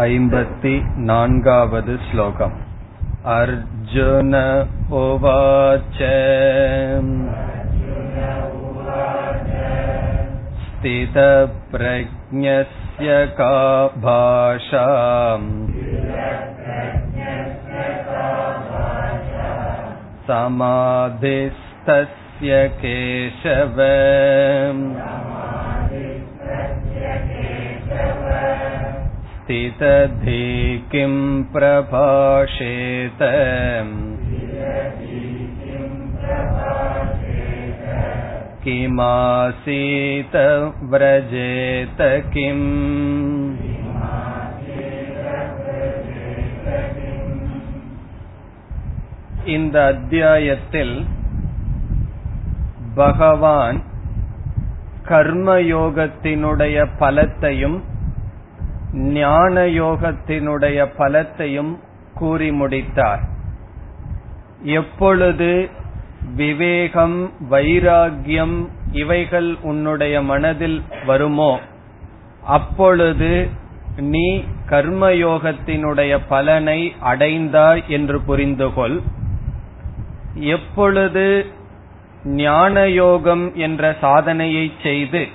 ऐम्बति नान्गावद् श्लोकम् अर्जुन उवाच स्थितप्रज्ञस्य का भाषा समाधिस्तस्य केशव स्थितधि किं प्रभाषेत किमासीत व्रजेत किम् இந்த அத்தியாயத்தில் பகவான் கர்மயோகத்தினுடைய பலத்தையும் ஞான யோகத்தினுடைய பலத்தையும் கூறி முடித்தார். எப்பொழுது விவேகம் வைராகியம் இவைகள் உன்னுடைய மனதில் வருமோ அப்பொழுது நீ கர்மயோகத்தினுடைய பலனை அடைந்தாய் என்று புரிந்துகொள். எப்பொழுது ஞான யோகம் என்ற சாதனையை செய்து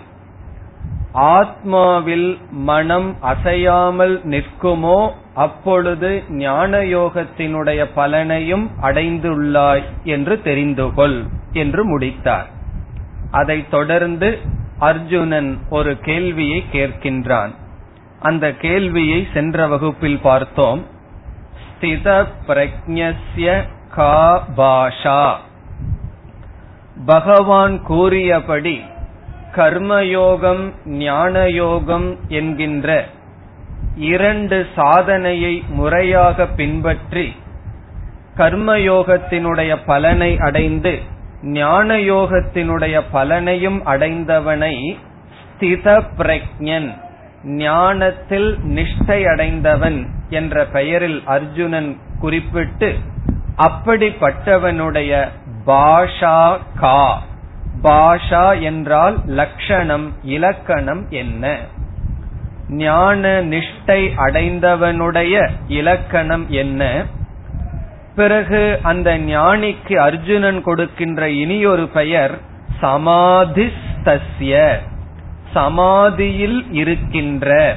ஆத்மாவில் மனம் அசையாமல் நிற்குமோ அப்பொழுது ஞான யோகத்தினுடைய பலனையும் அடைந்துள்ளாய் என்று தெரிந்து கொள் என்று முடித்தார். அதைத் தொடர்ந்து அர்ஜுனன் ஒரு கேள்வியை கேட்கின்றான். அந்த கேள்வியை சென்ற வகுப்பில் பார்த்தோம். ஸ்தித பிரஜ்யஸ்ய கா பாஷா. பகவான் கூறியபடி கர்மயோகம் ஞானயோகம் என்கின்ற இரண்டு சாதனையை முறையாக பின்பற்றி கர்மயோகத்தினுடைய பலனை அடைந்து ஞான யோகத்தினுடைய பலனையும் அடைந்தவனை ஸ்தித பிரஜன் ஞானத்தில் நிஷ்டை அடைந்தவன் என்ற பெயரில் அர்ஜுனன் குறிப்பிட்டு அப்படிப்பட்டவனுடைய பாஷா கா. பாஷா என்றால் லட்சணம் இலக்கணம் என்ன? ஞான நிஷ்டை அடைந்தவனுடைய இலக்கணம் என்ன? பிறகு அந்த ஞானிக்கு அர்ஜுனன் கொடுக்கின்ற இனியொரு பெயர் சமாதிஸ்தஸ்ய. சமாதியில் இருக்கின்ற.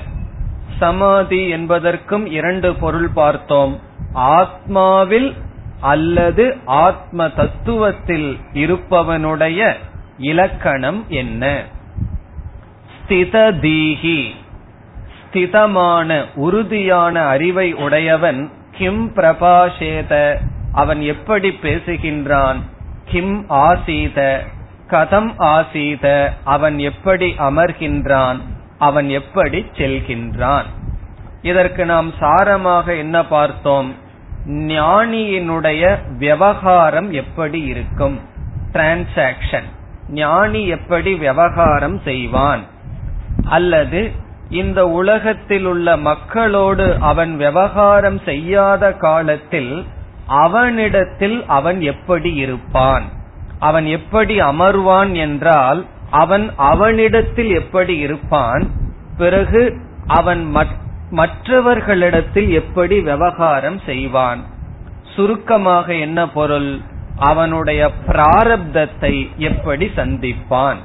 சமாதி என்பதற்கும் இரண்டு பொருள் பார்த்தோம். ஆத்மாவில் அல்லது ஆத்ம தத்துவத்தில் இருப்பவனுடைய இலக்கணம் என்ன? ஸ்திததீகி ஸ்திதமான உறுதியான அறிவை உடையவன் கிம் பிரபாஷேத. அவன் எப்படி பேசுகின்றான்? கிம் ஆசீத. கதம் ஆசீத. அவன் எப்படி அமர்கின்றான்? அவன் எப்படி செல்கின்றான்? இதற்கு நாம் சாரமாக என்ன பார்த்தோம்? ஞானியினுடைய விவகாரம் எப்படி இருக்கும்? டிரான்சாக்சன் ஞானி எப்படி விவகாரம் செய்வான்? அல்லது இந்த உலகத்தில் உள்ள மக்களோடு அவன் விவகாரம் செய்யாத காலத்தில் அவனிடத்தில் அவன் எப்படி இருப்பான்? அவன் எப்படி அமர்வான் என்றால் அவன் அவனிடத்தில் எப்படி இருப்பான்? பிறகு அவன் மற்றவர்களிடத்தில் எப்படி விவகாரம் செய்வான்? சுருக்கமாக என்ன பொருள்? அவனுடைய பிராரப்தத்தை எப்படி சந்திப்பான்?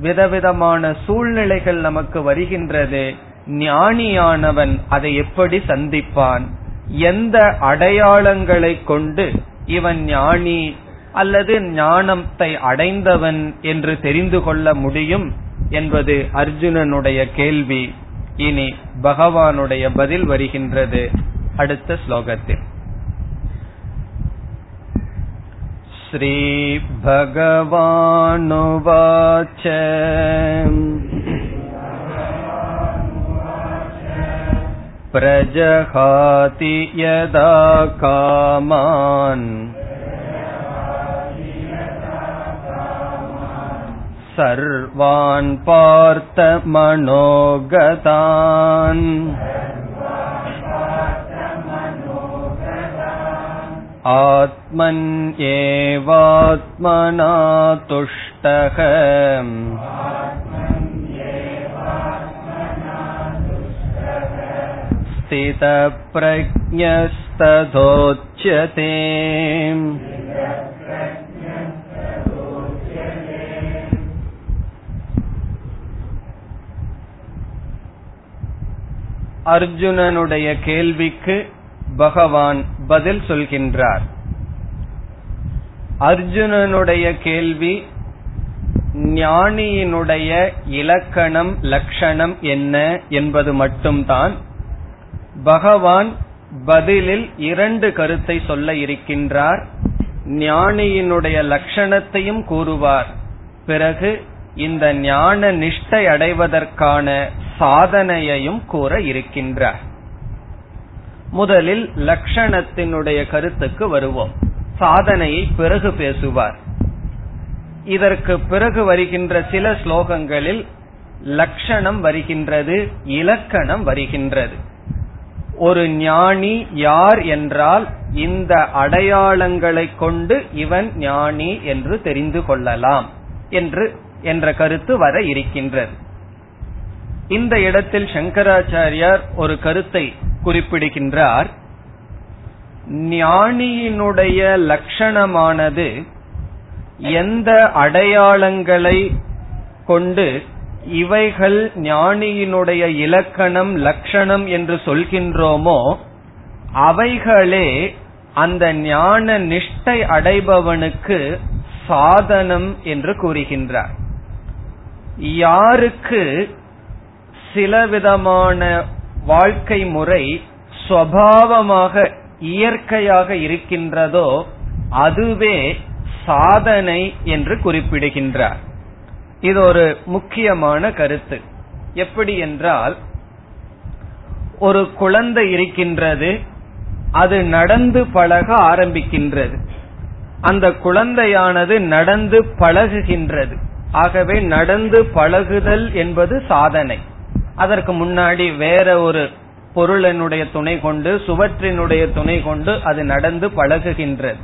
விதவிதமான சூழ்நிலைகள் நமக்கு வருகின்றது. ஞானியானவன் அதை எப்படி சந்திப்பான்? எந்த அடையாளங்களை கொண்டு இவன் ஞானி அல்லது ஞானத்தை அடைந்தவன் என்று தெரிந்து கொள்ள முடியும் என்பது அர்ஜுனனுடைய கேள்வி. இனி பகவானுடைய பதில் வருகின்றது. அடுத்த ஸ்லோகத்தில். श्रीभगवानुवाच प्रजहाति यदा कामान् सर्वान् पार्थमनोगतान् आत्मन्येवात्मना तुष्टः स्थितप्रज्ञस्तथोच्यते அர்ஜுனனுடைய கேள்விக்கு பகவான் பதில் சொல்கின்றார். அர்ஜுனனுடைய கேள்வி ஞானியினுடைய இலக்கணம் லட்சணம் என்ன என்பது மட்டும்தான். பகவான் பதிலில் இரண்டு கருத்தை சொல்ல இருக்கின்றார். ஞானியினுடைய லட்சணத்தையும் கூறுவார். பிறகு இந்த ஞான நிஷ்டை அடைவதற்கான சாதனையையும் கூற இருக்கின்றார். முதலில் லட்சணத்தினுடைய கருத்துக்கு வருவோம். சாதனையை பிறகு பேசுவார். இதற்கு பிறகு வருகின்ற சில ஸ்லோகங்களில் லட்சணம் வருகின்றது இலக்கணம் வருகின்றது. ஒரு ஞானி யார் என்றால் இந்த அடையாளங்களை கொண்டு இவன் ஞானி என்று தெரிந்து கொள்ளலாம் என்று என்ற கருத்து வர இருக்கின்றது. இந்த இடத்தில் சங்கராச்சாரியார் ஒரு கருத்தை குறிப்பிடுகின்றார் ஞானியினுடைய லட்சணமானது எந்த அடையாளங்களை கொண்டு இவைகள் ஞானியினுடைய இலக்கணம் லட்சணம் என்று சொல்கின்றோமோ அவைகளே அந்த ஞான நிஷ்டை அடைபவனுக்கு சாதனம் என்று கூறுகின்றார். யாருக்கு சில விதமான வாழ்க்கை முறை சுவாவமாக இயற்கையாக இருக்கின்றதோ அதுவே சாதனை என்று குறிப்பிடுகின்றார். இது ஒரு முக்கியமான கருத்து. எப்படி என்றால் ஒரு குழந்தை இருக்கின்றது அது நடந்து பழக ஆரம்பிக்கின்றது. அந்த குழந்தையானது நடந்து பழகுகின்றது. ஆகவே நடந்து பழகுதல் என்பது சாதனை. அதற்கு முன்னாடி வேற ஒரு பொருளினுடைய துணை கொண்டு சுவற்றினுடைய துணை கொண்டு அது நடந்து பழகுகின்றது.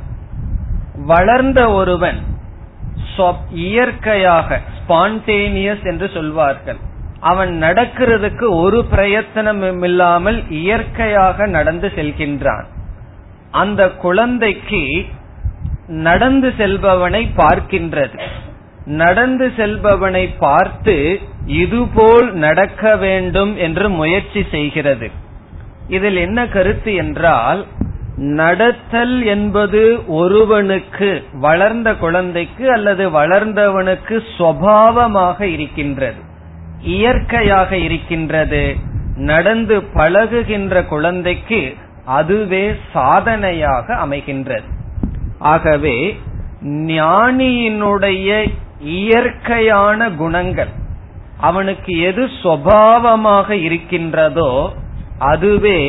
வளர்ந்த ஒருவன் இயற்கையாக ஸ்பான்டேனியஸ் என்று சொல்வார்கள். அவன் நடக்கிறதுக்கு ஒரு பிரயத்தனம் இல்லாமல் இயற்கையாக நடந்து செல்கின்றான். அந்த குழந்தைக்கு நடந்து செல்பவனை பார்க்கின்றது. நடந்து செல்பவனை பார்த்து இதுபோல் நடக்க வேண்டும் என்று முயற்சி செய்கிறது. இதில் என்ன கருத்து என்றால் நடத்தல் என்பது ஒருவனுக்கு வளர்ந்த குழந்தைக்கு அல்லது வளர்ந்தவனுக்கு சுவாவமாக இருக்கின்றது. இயற்கையாக இருக்கின்றது. நடந்து பழகுகின்ற குழந்தைக்கு அதுவே சாதனையாக அமைகின்றது. ஆகவே ஞானியினுடைய இயற்கையான குணங்கள் அவனுக்கு எது சுவாவமாக இருக்கின்றதோ அதுவே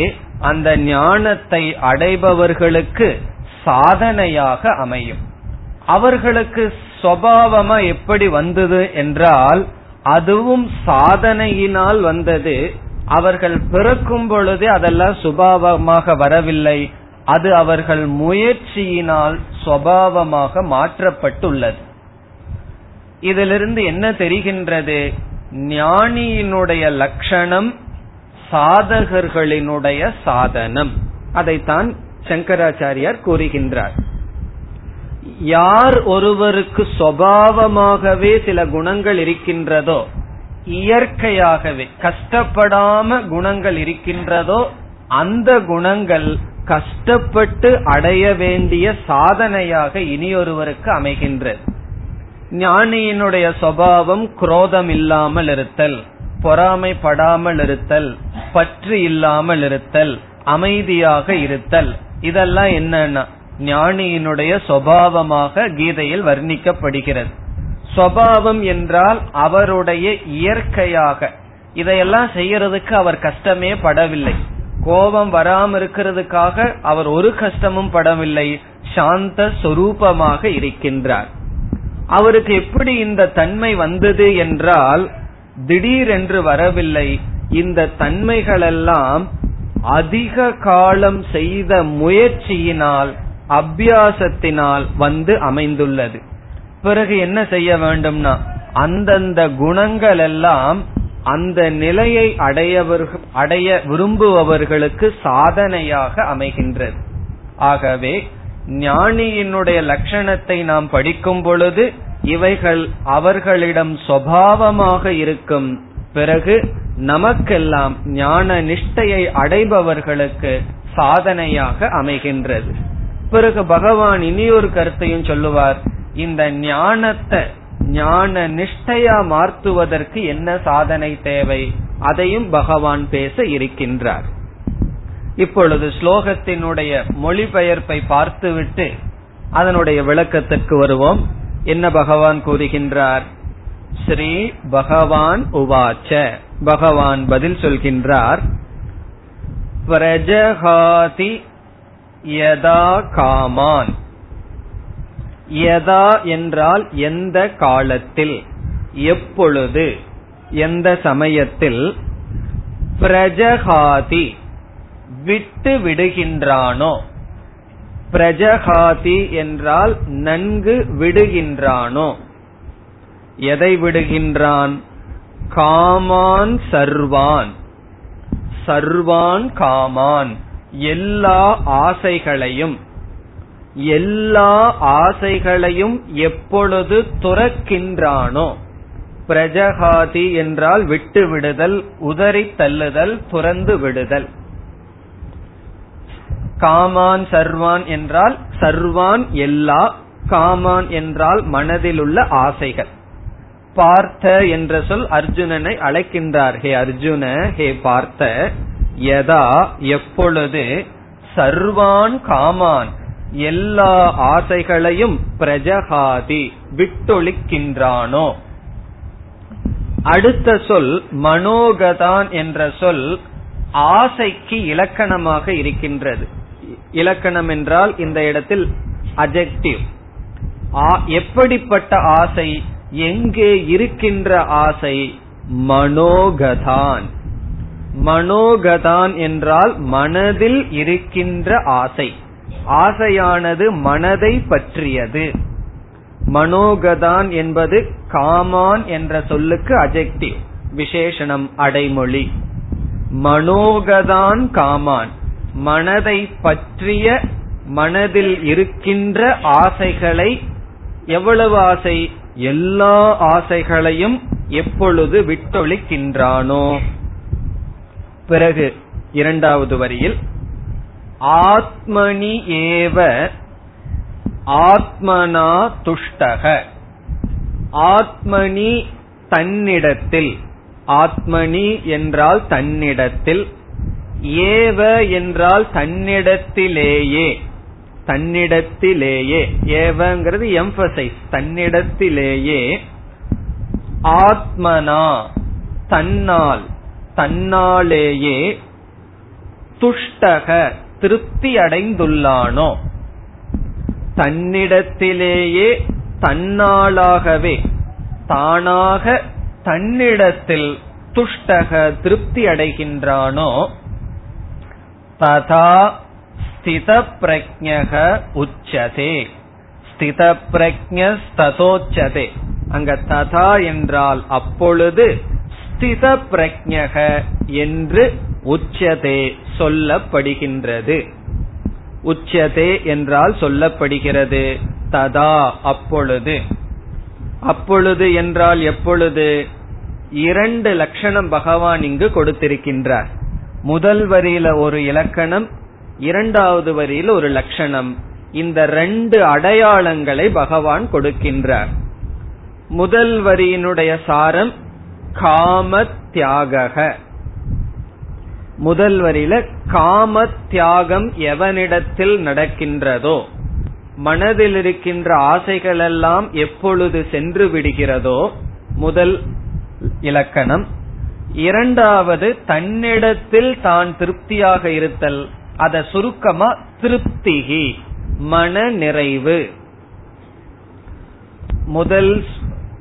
அந்த ஞானத்தை அடைபவர்களுக்கு சாதனையாக அமையும். அவர்களுக்கு சுவாவமா எப்படி வந்தது என்றால் அதுவும் சாதனையினால் வந்தது. அவர்கள் பிறக்கும் பொழுதே அதெல்லாம் சுபாவமாக வரவில்லை. அது அவர்கள் முயற்சியினால் சுவாவமாக மாற்றப்பட்டுள்ளது. இதிலிருந்து என்ன தெரிகின்றது? ஞானியினுடைய லட்சணம் சாதகர்களினுடைய சாதனம். அதைத்தான் சங்கராச்சாரியார் கூறுகின்றார். யார் ஒருவருக்கு சுவாவமாகவே சில குணங்கள் இருக்கின்றதோ இயற்கையாகவே கஷ்டப்படாம குணங்கள் இருக்கின்றதோ அந்த குணங்கள் கஷ்டப்பட்டு அடைய வேண்டிய சாதனையாக இனியொருவருக்கு அமைகின்றது. ஞானியினுடைய சுவாவம் குரோதம் இல்லாமல் இருத்தல் பொறாமைப்படாமல் இருத்தல் பற்று இல்லாமல் இருத்தல் அமைதியாக இருத்தல். இதெல்லாம் என்னன்னா ஞானியினுடைய சுவாவமாக கீதையில் வர்ணிக்கப்படுகிறது. சுவாவம் என்றால் அவருடைய இயற்கையாக. இதையெல்லாம் செய்யறதுக்கு அவர் கஷ்டமே படவில்லை. கோபம் வராம இருக்கிறதுக்காக அவர் ஒரு கஷ்டமும் படவில்லை. சாந்த சொரூபமாக இருக்கின்றார். அவருக்கு எப்படி இந்த தன்மை வந்தது என்றால் திடீரென்று வரவில்லை. இந்த தன்மைகளெல்லாம் அதிக காலம் செய்த முயற்சியினால் அபியாசத்தினால் வந்து அமைந்துள்ளது. பிறகு என்ன செய்ய வேண்டும்னா அந்தந்த குணங்கள் எல்லாம் அந்த நிலையை அடையவர்கள் அடைய விரும்புபவர்களுக்கு சாதனையாக அமைகின்றது. ஆகவே ஞானியினுடைய லட்சணத்தை நாம் படிக்கும் பொழுது இவைகள் அவர்களிடம் சுவாவமாக இருக்கும். பிறகு நமக்கெல்லாம் ஞான நிஷ்டையை அடைபவர்களுக்கு சாதனையாக அமைகின்றது. பிறகு பகவான் இனியொரு கருத்தையும் சொல்லுவார். இந்த ஞானத்தை ஞான நிஷ்டையா மாற்றுவதற்கு என்ன சாதனை தேவை? அதையும் பகவான் பேச இருக்கின்றார். இப்பொழுது ஸ்லோகத்தினுடைய மொழிபெயர்ப்பை பார்த்துவிட்டு அதனுடைய விளக்கத்திற்கு வருவோம். என்ன பகவான் கூறுகின்றார்? ஸ்ரீ பகவான் உவாச்ச. பகவான் பதில் சொல்கின்றார். பிரஜகாதி யதா காமான். யதா என்றால் எந்த காலத்தில் எப்பொழுது எந்த சமயத்தில் பிரஜகாதி விட்டு விடுகின்றானோ? பிரஜகாதி என்றால் நன்கு விடுகின்றானோ? எதை விடுகின்றான்? காமான் சர்வான். சர்வான் காமான். எல்லா ஆசைகளையும். எல்லா ஆசைகளையும் எப்பொழுது துறக்கின்றானோ? பிரஜகாதி என்றால் விட்டு விடுதல் உதறி தள்ளுதல் துறந்து விடுதல். காமான் சர்வான் என்றால் சர்வான் எல்லா காமான் என்றால் மனதில் உள்ள ஆசைகள். பார்த்த என்ற சொல் அர்ஜுனனை அழைக்கின்றார். ஹே அர்ஜுன ஹே பார்த்த யதா எப்பொழுது சர்வான் காமான் எல்லா ஆசைகளையும் பிரஜகாதி விட்டொழிக்கின்றானோ. அடுத்த சொல் மனோகதான் என்ற சொல் ஆசைக்கு இலக்கணமாக இருக்கின்றது. இலக்கணம் என்றால் இந்த இடத்தில் அஜெக்டிவ் எப்படிப்பட்ட ஆசை? எங்கே இருக்கின்ற ஆசை? மனோகதான். மனோகதான் என்றால் மனதில் இருக்கின்ற ஆசை. ஆசையானது மனதை பற்றியது. மனோகதான் என்பது காமான் என்ற சொல்லுக்கு அஜெக்டிவ் விசேஷனம் அடைமொழி. மனோகதான் காமான். மனதை பற்றிய மனதில் இருக்கின்ற ஆசைகளை எவ்வளவு ஆசை? எல்லா ஆசைகளையும் எப்பொழுது விட்டொழிக்கின்றானோ? பிறகு இரண்டாவது வரியில் ஆத்மனி ஏவ ஆத்மனா துஷ்டக. ஆத்மனி தன்னிடத்தில் ஆத்மனி என்றால் தன்னிடத்தில் ஏவ என்றால் தன்னிடத்திலேயே. தன்னிடத்திலேயே. ஏவங்கிறது எம்பசைஸ் தன்னிடத்திலேயே. ஆத்மனா. தன்னால். தன்னாலேயே. துஷ்டக. திருப்தி அடைந்துள்ளானோ. தன்னிடத்திலேயே. தன்னாலாகவே. தானாக தன்னிடத்தில் துஷ்டக திருப்தி அடைகின்றானோ. ததா ஸ்தித பிரஜக உச்சதே ஸ்தித பிரஜோச்சதே அங்க ததா என்றால் அப்பொழுது ஸ்தித பிரஜக என்று உச்சதே சொல்லப்படுகின்றது. உச்சதே என்றால் சொல்லப்படுகிறது. ததா அப்பொழுது. அப்பொழுது என்றால் எப்பொழுது? இரண்டு லட்சணம் பகவான் இங்கு கொடுத்திருக்கின்றார். முதல் வரியில ஒரு இலக்கணம் இரண்டாவது வரியில் ஒரு லட்சணம். இந்த ரெண்டு அடையாளங்களை பகவான் கொடுக்கின்றார். முதல் வரியினுடைய சாரம் காம தியாக முதல் வரியில காம தியாகம் எவனிடத்தில் நடக்கின்றதோ மனதில் இருக்கின்ற ஆசைகள் எல்லாம் எப்பொழுது சென்று விடுகிறதோ முதல் இலக்கணம். இரண்டாவது தன்னிடத்தில் தான் திருப்தியாக இருத்தல். அத சுருக்கமா திருப்திகி மன நிறைவு. முதல்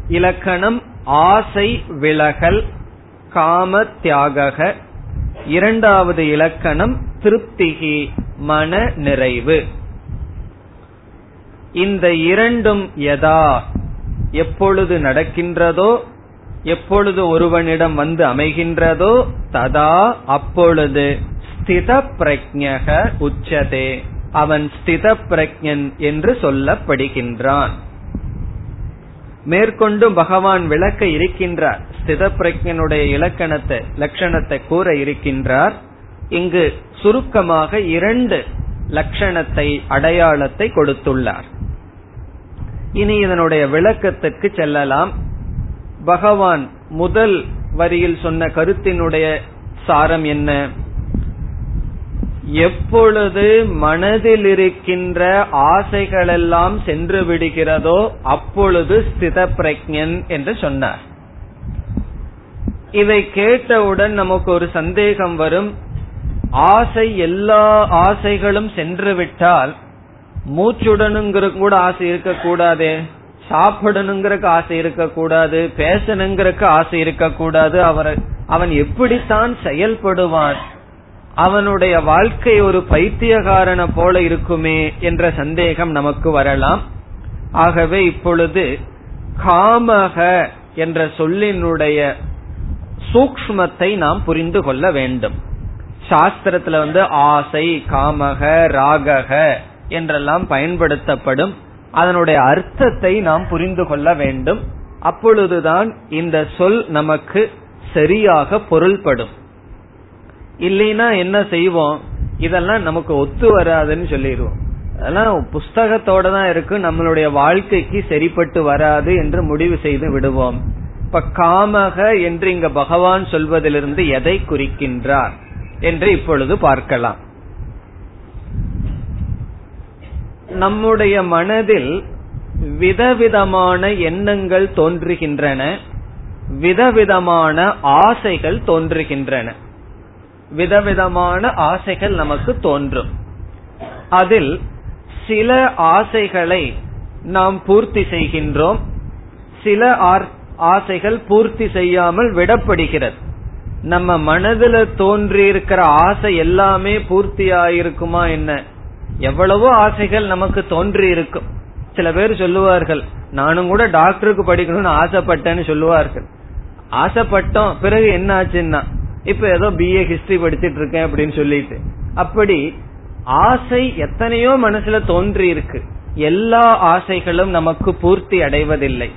இலக்கணம் ஆசை விலகல் காம தியாக இரண்டாவது இலக்கணம் திருப்திகி மன நிறைவு. இந்த இரண்டும் எதா எப்பொழுது நடக்கின்றதோ எப்பொழுது ஒருவனிடம் வந்து அமைகின்றதோ ததா அப்பொழுது ஸ்தித பிரஜக உச்சதே. அவன் ஸ்தித பிரஜன் என்று சொல்லப்படுகின்றான். மேற்கொண்டு பகவான் விளக்க இருக்கின்றார். ஸ்தித பிரஜனுடைய இலக்கணத்தை லட்சணத்தை கூற இருக்கின்றார். இங்கு சுருக்கமாக இரண்டு லட்சணத்தை அடையாளத்தை கொடுத்துள்ளார். இனி இதனுடைய விளக்கத்திற்கு செல்லலாம். பகவான் முதல் வரியில் சொன்ன கருத்தினுடைய சாரம் என்ன? எப்பொழுது மனதில் இருக்கின்ற ஆசைகளெல்லாம் சென்று விடுகிறதோ அப்பொழுது ஸ்தித பிரஜன் என்று சொன்னார். இதை கேட்டவுடன் நமக்கு ஒரு சந்தேகம் வரும். ஆசை எல்லா ஆசைகளும் சென்று விட்டால் மூச்சுடனுங்கிற கூட ஆசை இருக்கக்கூடாதே? சாப்பிடணுங்கிறக்கு ஆசை இருக்கக்கூடாது பேசணுங்கிறக்கு ஆசை இருக்கக்கூடாது. அவர் அவன் எப்படித்தான் செயல்படுவான்? அவனுடைய வாழ்க்கை ஒரு பைத்தியகாரன போல இருக்குமே என்ற சந்தேகம் நமக்கு வரலாம். ஆகவே இப்பொழுது காமக என்ற சொல்லினுடைய சூக்மத்தை நாம் புரிந்து கொள்ள வேண்டும். சாஸ்திரத்துல வந்து ஆசை காமக ராகக என்றெல்லாம் பயன்படுத்தப்படும். அதனுடைய அர்த்தத்தை நாம் புரிந்து கொள்ள வேண்டும். அப்பொழுதுதான் இந்த சொல் நமக்கு சரியாக பொருள்படும். இல்லைன்னா என்ன செய்வோம்? இதெல்லாம் நமக்கு ஒத்து வராதுன்னு சொல்லிடுவோம். அதெல்லாம் புஸ்தகத்தோட தான் இருக்கு. நம்மளுடைய வாழ்க்கைக்கு சரிப்பட்டு வராது என்று முடிவு செய்து விடுவோம். இப்ப காமக என்று இங்க பகவான் சொல்வதிலிருந்து எதை குறிக்கின்றார்? என்று இப்பொழுது பார்க்கலாம். நம்முடைய மனதில் விதவிதமான எண்ணங்கள் தோன்றுகின்றன விதவிதமான ஆசைகள் தோன்றுகின்றன. விதவிதமான ஆசைகள் நமக்கு தோன்றும். அதில் சில ஆசைகளை நாம் பூர்த்தி செய்கின்றோம் சில ஆசைகள் பூர்த்தி செய்யாமல் விடப்படுகிறது. நம்ம மனதில் தோன்றி இருக்கிற ஆசை எல்லாமே பூர்த்தி ஆயிருக்குமா என்ன? எவ்வளவோ ஆசைகள் நமக்கு தோன்றி இருக்கும். சில பேர் சொல்லுவார்கள் நானும் கூட டாக்டருக்கு படிக்கணும்னு ஆசைப்பட்டேன்னு சொல்லுவார்கள். ஆசைப்பட்டோம் பிறகு என்ன ஆச்சுன்னா இப்ப ஏதோ பிஏ ஹிஸ்டரி படிச்சிட்டு இருக்கேன் அப்படின்னு சொல்லிட்டு. அப்படி ஆசை எத்தனையோ மனசுல தோன்றி இருக்கு. எல்லா ஆசைகளும் நமக்கு பூர்த்தி அடைவதில்லை.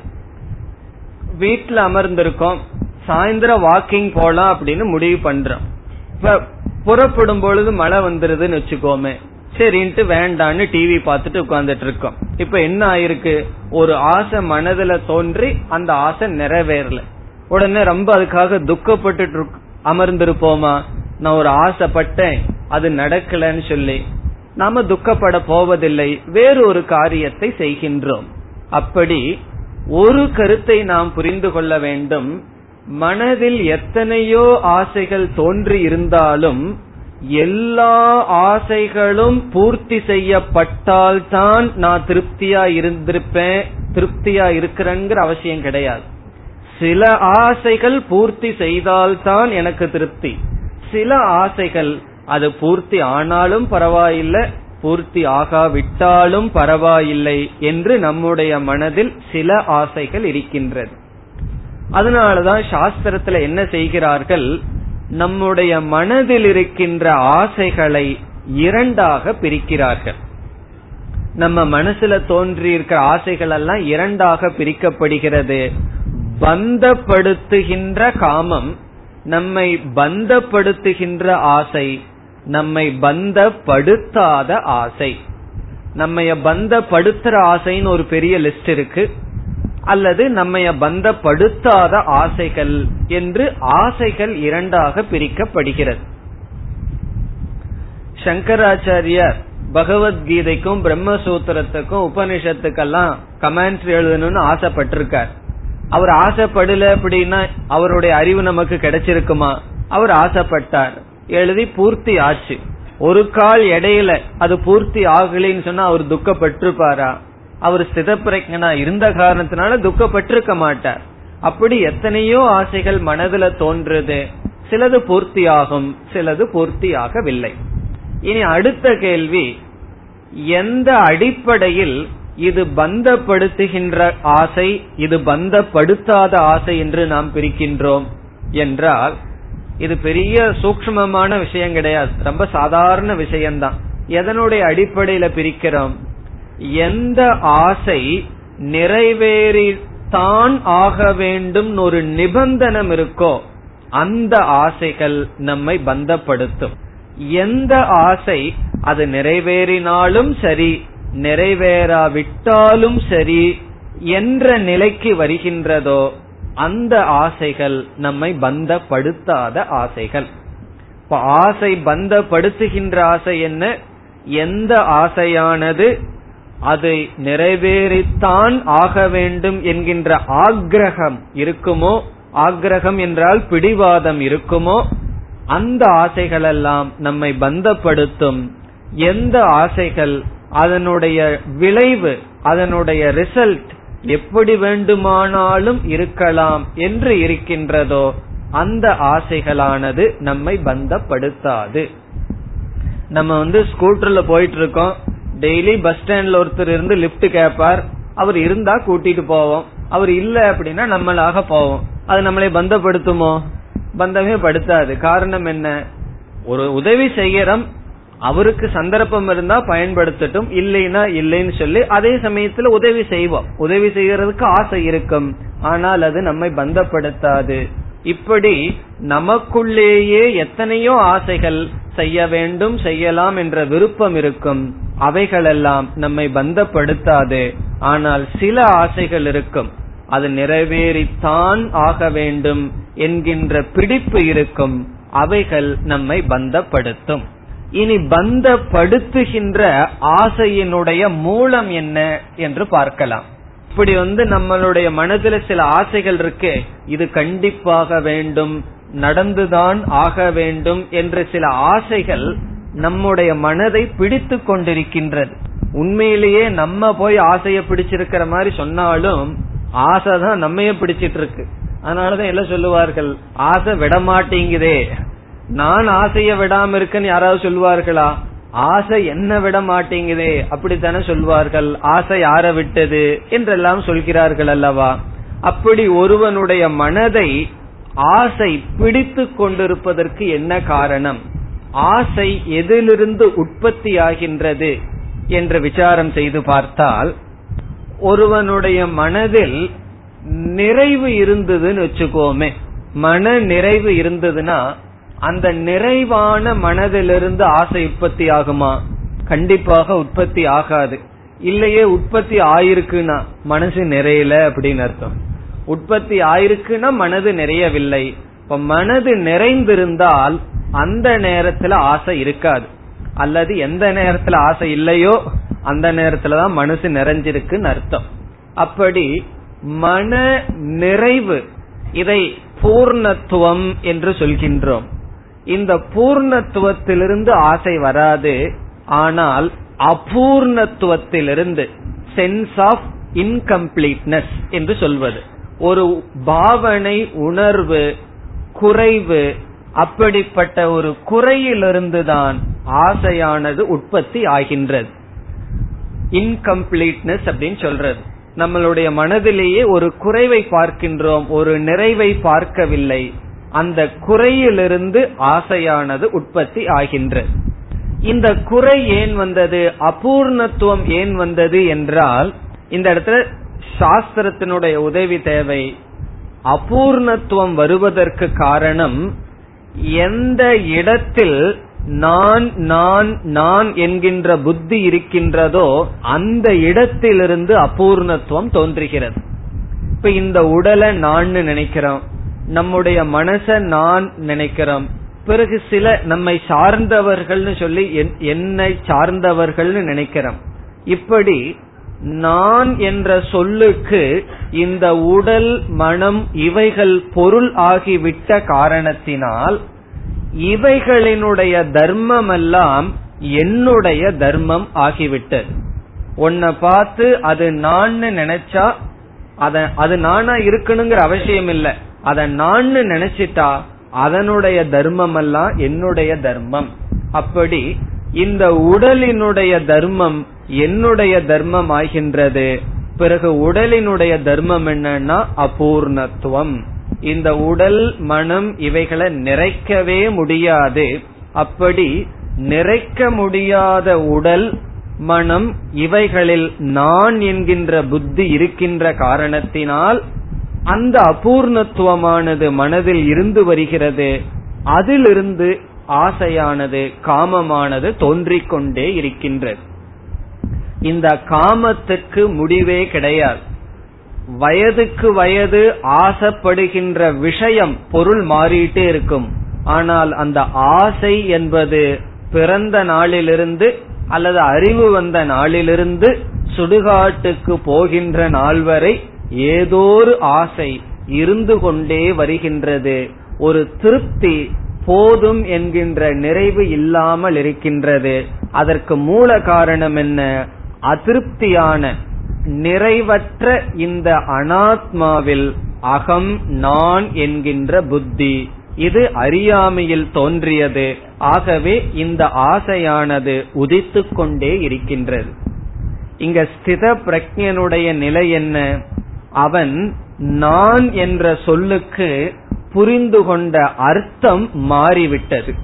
வீட்டுல அமர்ந்திருக்கோம் சாயந்தரம் வாக்கிங் போலாம் அப்படின்னு முடிவு பண்றோம். இப்ப புறப்படும் பொழுது மழை வந்துருதுன்னு வச்சுக்கோமே சரின்ட்டு வேண்டான்னு டிவி பார்த்துட்டு உட்கார்ந்துட்டு இருக்கோம் இப்ப என்ன ஆயிருக்கு? ஒரு ஆசை மனதுல தோன்றி அந்த ஆசை நிறைவேறல. உடனே ரொம்ப அதுக்காக துக்கப்பட்டு அமர்ந்திருப்போமா? நான் ஒரு ஆசைப்பட்டேன் அது நடக்கலன்னு சொல்லி. நாம துக்கப்பட போவதில்லை வேறு ஒரு காரியத்தை செய்கின்றோம். அப்படி ஒரு கருத்தை நாம் புரிந்து கொள்ள வேண்டும். மனதில் எத்தனையோ ஆசைகள் தோன்றி இருந்தாலும் எல்லா ஆசைகளும் பூர்த்தி செய்யப்பட்டால்தான் நான் திருப்தியா இருந்திருப்பேன் திருப்தியா இருக்கிறேங்கிற அவசியம் கிடையாது. சில ஆசைகள் பூர்த்தி செய்தால்தான் எனக்கு திருப்தி. சில ஆசைகள் அது பூர்த்தி ஆனாலும் பரவாயில்லை பூர்த்தி ஆகாவிட்டாலும் பரவாயில்லை என்று நம்முடைய மனதில் சில ஆசைகள் இருக்கின்றது. அதனாலதான் சாஸ்திரத்துல என்ன செய்கிறார்கள் நம்முடைய மனதில் இருக்கின்ற ஆசைகளை இரண்டாக பிரிக்கிறார்கள். நம்ம மனசுல தோன்றி இருக்கிற ஆசைகள் எல்லாம் இரண்டாக பிரிக்கப்படுகிறது. பந்தப்படுத்துகின்ற காமம் நம்மை பந்தப்படுத்துகின்ற ஆசை நம்மை பந்தப்படுத்தாத ஆசை. நம்ம பந்தப்படுத்துற ஆசைன்னு ஒரு பெரிய லிஸ்ட் இருக்கு. அல்லது நம்மைய பந்தப்படுத்தாத ஆசைகள் என்று ஆசைகள் இரண்டாக பிரிக்கப்படுகிறது. சங்கராச்சாரியார் பகவத்கீதைக்கும் பிரம்மசூத்திரத்துக்கும் உபனிஷத்துக்கெல்லாம் கமெண்ட்ரி எழுதணும்னு ஆசைப்பட்டிருக்கார். அவர் ஆசைப்படல அப்படின்னா அவருடைய அறிவு நமக்கு கிடைச்சிருக்குமா? அவர் ஆசைப்பட்டார். எழுதி பூர்த்தி ஆச்சு. ஒரு கால் இடையில அது பூர்த்தி ஆகலைன்னு சொன்னா அவர் துக்கப்பட்டிருப்பாரா? அவர் ஸ்திதப்பிரஜனா இருந்த காரணத்தினால துக்கப்பட்டிருக்க மாட்டார். அப்படி எத்தனையோ ஆசைகள் மனதுல தோன்றுது. சிலது பூர்த்தி ஆகும் சிலது பூர்த்தி ஆகவில்லை இனி அடுத்த கேள்வி எந்த அடிப்படையில் இது பந்தப்படுத்துகின்ற ஆசை இது பந்தப்படுத்தாத ஆசை என்று நாம் பிரிக்கின்றோம்? என்றால் இது பெரிய சூக்மமான விஷயம் கிடையாது. ரொம்ப சாதாரண விஷயம்தான். எதனுடைய அடிப்படையில பிரிக்கிறோம்? எந்த ஆசை நிறைவேறித்தான் ஆக வேண்டும் ஒரு நிபந்தனம் இருக்கோ அந்த ஆசைகள் நம்மை பந்தப்படுத்தும். எந்த ஆசை அது நிறைவேறினாலும் சரி நிறைவேறாவிட்டாலும் சரி என்ற நிலைக்கு வருகின்றதோ அந்த ஆசைகள் நம்மை பந்தப்படுத்தாத ஆசைகள். இப்ப ஆசை பந்தப்படுத்துகின்ற ஆசை என்ன? எந்த ஆசையானது அதை நிறைவேறித்தான் ஆக வேண்டும் என்கின்ற ஆக்ரகம் இருக்குமோ? ஆக்ரகம் என்றால் பிடிவாதம் இருக்குமோ? அந்த ஆசைகளெல்லாம் நம்மை பந்தப்படுத்தும். எந்த ஆசைகள்? அதனுடைய விளைவு அதனுடைய ரிசல்ட் எப்படி வேண்டுமானாலும் இருக்கலாம் என்று இருக்கின்றதோ அந்த ஆசைகளானது நம்மை பந்தப்படுத்தாது. நம்ம வந்து ஸ்கூட்டர்ல போயிட்டு இருக்கோம் டெய்லி பஸ் ஸ்டாண்ட்ல ஒருத்தர் இருந்து லிப்ட் கேட்பார் அவர் இருந்தா கூட்டிட்டு போவோம். அவர் இல்ல அப்படின்னா நம்மளாக போவோம். அது நம்மளை பந்தப்படுத்துமோ? பந்தமே படுத்தாது. காரணம் என்ன? ஒரு உதவி செய்யறோம் அவருக்கு சந்தர்ப்பம் இருந்தா பயன்படுத்தட்டும். இல்லைன்னா இல்லைன்னு சொல்லி அதே சமயத்துல உதவி செய்வோம். உதவி செய்யறதுக்கு ஆசை இருக்கும். ஆனால் அது நம்மை பந்தப்படுத்தாது. இப்படி நமக்குள்ளேயே எத்தனையோ ஆசைகள் செய்ய வேண்டும் செய்யலாம் என்ற விருப்பம் இருக்கும். அவைகளெல்லாம் நம்மை பந்தப்படுத்தாது. ஆனால் சில ஆசைகள் இருக்கும். அது நிறைவேறித்தான் ஆக வேண்டும் என்கின்ற பிடிப்பு இருக்கும். அவைகள் நம்மை பந்தப்படுத்தும். இனி பந்தப்படுத்துகின்ற ஆசையினுடைய மூலம் என்ன என்று பார்க்கலாம். இப்படி வந்து நம்மளுடைய மனதில் சில ஆசைகள் இருக்கு இது கண்டிப்பாக வேண்டும் நடந்துதான் ஆக வேண்டும் என்ற சில ஆசைகள் நம்முடைய மனதை பிடித்து கொண்டிருக்கின்றது. உண்மையிலேயே நம்ம போய் ஆசைய பிடிச்சிருக்கிற மாதிரி சொன்னாலும் ஆசை தான் நம்மையே பிடிச்சிட்டு இருக்கு அதனாலதான் எல்லாம் சொல்லுவார்கள்? ஆசை விட மாட்டேங்குதே நான் ஆசைய விடாம இருக்கேன்னு யாராவது சொல்லுவார்களா? ஆசை என்ன விட மாட்டேங்குதே அப்படித்தானே சொல்வார்கள்? ஆசை யார விட்டது? என்றெல்லாம் சொல்கிறார்கள் அல்லவா? அப்படி ஒருவனுடைய மனதை ஆசை பிடித்து கொண்டிருப்பதற்கு என்ன காரணம்? ஆசை எதிலிருந்து உற்பத்தி ஆகின்றது என்று விசாரம் செய்து பார்த்தால் ஒருவனுடைய மனதில் நிறைவு இருந்ததுன்னு வச்சுக்கோமே. மன நிறைவு இருந்ததுன்னா அந்த நிறைவான மனதிலிருந்து ஆசை உற்பத்தி ஆகுமா? கண்டிப்பாக உற்பத்தி ஆகாது. இல்லையே உற்பத்தி ஆயிருக்குன்னா மனசு நிறையல அப்படின்னு அர்த்தம். உற்பத்தி ஆயிருக்குன்னா மனது நிறையவில்லை. இப்ப மனது நிறைந்திருந்தால் அந்த நேரத்துல ஆசை இருக்காது. அல்லது எந்த நேரத்துல ஆசை இல்லையோ அந்த நேரத்துலதான் மனசு நிறைஞ்சிருக்குன்னு அர்த்தம். அப்படி மன நிறைவு இதை பூர்ணத்துவம் என்று சொல்கின்றோம். இந்த பூர்ணத்துவத்திலிருந்து ஆசை வராது. ஆனால் அபூர்ணத்துவத்திலிருந்து சென்ஸ் ஆஃப் இன்கம்ப்ளீட்னஸ் என்று சொல்வது. ஒரு பாவனை உணர்வு குறைவு அப்படிப்பட்ட ஒரு குறையிலிருந்துதான் ஆசையானது உற்பத்தி ஆகின்றது. இன்கம்ப்ளீட்னஸ் அப்படின்னு சொல்றது. நம்மளுடைய மனதிலேயே ஒரு குறைவை பார்க்கின்றோம் ஒரு நிறைவை பார்க்கவில்லை. அந்த குறையிலிருந்து ஆசையானது உற்பத்தி ஆகின்றது இந்த குறை ஏன் வந்தது? அபூர்ணத்துவம் ஏன் வந்தது என்றால் இந்த இடத்துல சாஸ்திரத்தினுடைய உதவி தேவை. அபூர்ணத்துவம் வருவதற்கு காரணம் எந்த இடத்தில் நான் நான் நான் என்கின்ற புத்தி இருக்கின்றதோ அந்த இடத்திலிருந்து அபூர்ணத்துவம் தோன்றுகிறது. இப்ப இந்த உடலை நான் நினைக்கிறோம். நம்முடைய மனச நான் நினைக்கிறோம். பிறகு சில நம்மை சார்ந்தவர்கள்னு சொல்லி என்னை சார்ந்தவர்கள்னு நினைக்கிறோம். இப்படி நான் என்ற சொல்லுக்கு இந்த உடல் மனம் இவைகள் பொருள் ஆகிவிட்ட காரணத்தினால் இவைகளினுடைய தர்மம் எல்லாம் என்னுடைய தர்மம் ஆகிவிட்டது. உன்னை பார்த்து அது நான் நினைச்சா அத அது நானா இருக்கணுங்கிற அவசியம் இல்லை அத நான் நினைச்சிட்டா அதனுடைய தர்மம் எல்லாம் என்னுடைய தர்மம். அப்படி இந்த உடலினுடைய தர்மம் என்னுடைய தர்மம் ஆகின்றது பிறகு உடலினுடைய தர்மம் என்னன்னா அபூர்ணத்துவம். இந்த உடல் மனம் இவைகளை நிறைக்கவே முடியாது. அப்படி நிறைக்க முடியாத உடல் மனம் இவைகளில் நான் என்கின்ற புத்தி இருக்கின்ற காரணத்தினால் அந்த அபூர்ணத்துவமானது மனதில் இருந்து வருகிறது. அதிலிருந்து ஆசையானது காமமானது தோன்றிக்கொண்டே இருக்கின்றது. இந்த காமத்துக்கு முடிவே கிடையாது. வயதுக்கு வயது ஆசைப்படுகின்ற விஷயம் பொருள் மாறிட்டே இருக்கும். ஆனால் அந்த ஆசை என்பது பிறந்த நாளிலிருந்து அல்லது அறிவு வந்த நாளிலிருந்து சுடுகாட்டுக்கு போகின்ற நாள் வரை ஏதோ ஒரு ஆசை இருந்து கொண்டே வருகின்றது. ஒரு திருப்தி போதும் என்கின்ற நிறைவு இல்லாமல் இருக்கின்றது. அதற்கு மூல காரணம் என்ன? அதிருப்தியான நிறைவற்ற இந்த அனாத்மாவில் அகம் நான் என்கின்ற புத்தி. இது அறியாமையில் தோன்றியது. ஆகவே இந்த ஆசையானது உதித்து கொண்டே இருக்கின்றது. இங்க ஸ்தித பிரஜனுடைய நிலை என்ன? அவன் நான் என்ற சொல்லுக்கு புரிந்து கொண்ட அர்த்தம் மாறிவிட்டது.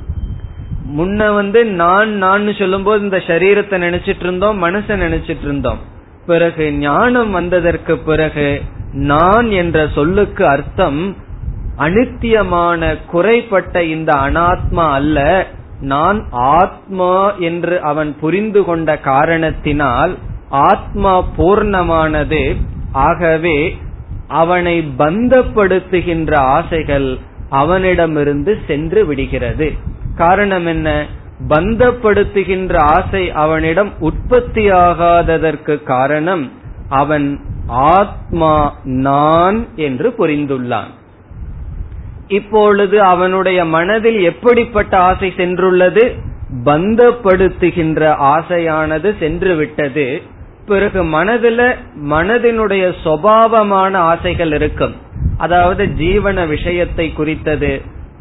முன்ன வந்து நான் நான் சொல்லும் போது இந்த சரீரத்தை நினைச்சிட்டு இருந்தோம் மனசை நினைச்சிட்டு இருந்தோம் பிறகு ஞானம் வந்ததற்கு பிறகு நான் என்ற சொல்லுக்கு அர்த்தம் அனித்தியமான குறைப்பட்ட இந்த அனாத்மா அல்ல நான் ஆத்மா என்று அவன் புரிந்து கொண்ட காரணத்தினால் ஆத்மா பூர்ணமானது ஆகவே அவனை பந்தப்படுத்துகின்ற ஆசைகள் அவனிடமிருந்து சென்று விடுகிறது. காரணம் என்ன? பந்தப்படுத்துகின்ற ஆசை அவனிடம் உற்பத்தியாகாததற்கு காரணம் அவன் ஆத்மா நான் என்று புரிந்துள்ளான். இப்பொழுது அவனுடைய மனதில் எப்படிப்பட்ட ஆசை சென்றுள்ளது? பந்தப்படுத்துகின்ற ஆசையானது சென்று விட்டது பிறகு மனதுல மனதினுடைய சுவாவமான ஆசைகள் இருக்கும். அதாவது ஜீவன விஷயத்தை குறித்தது.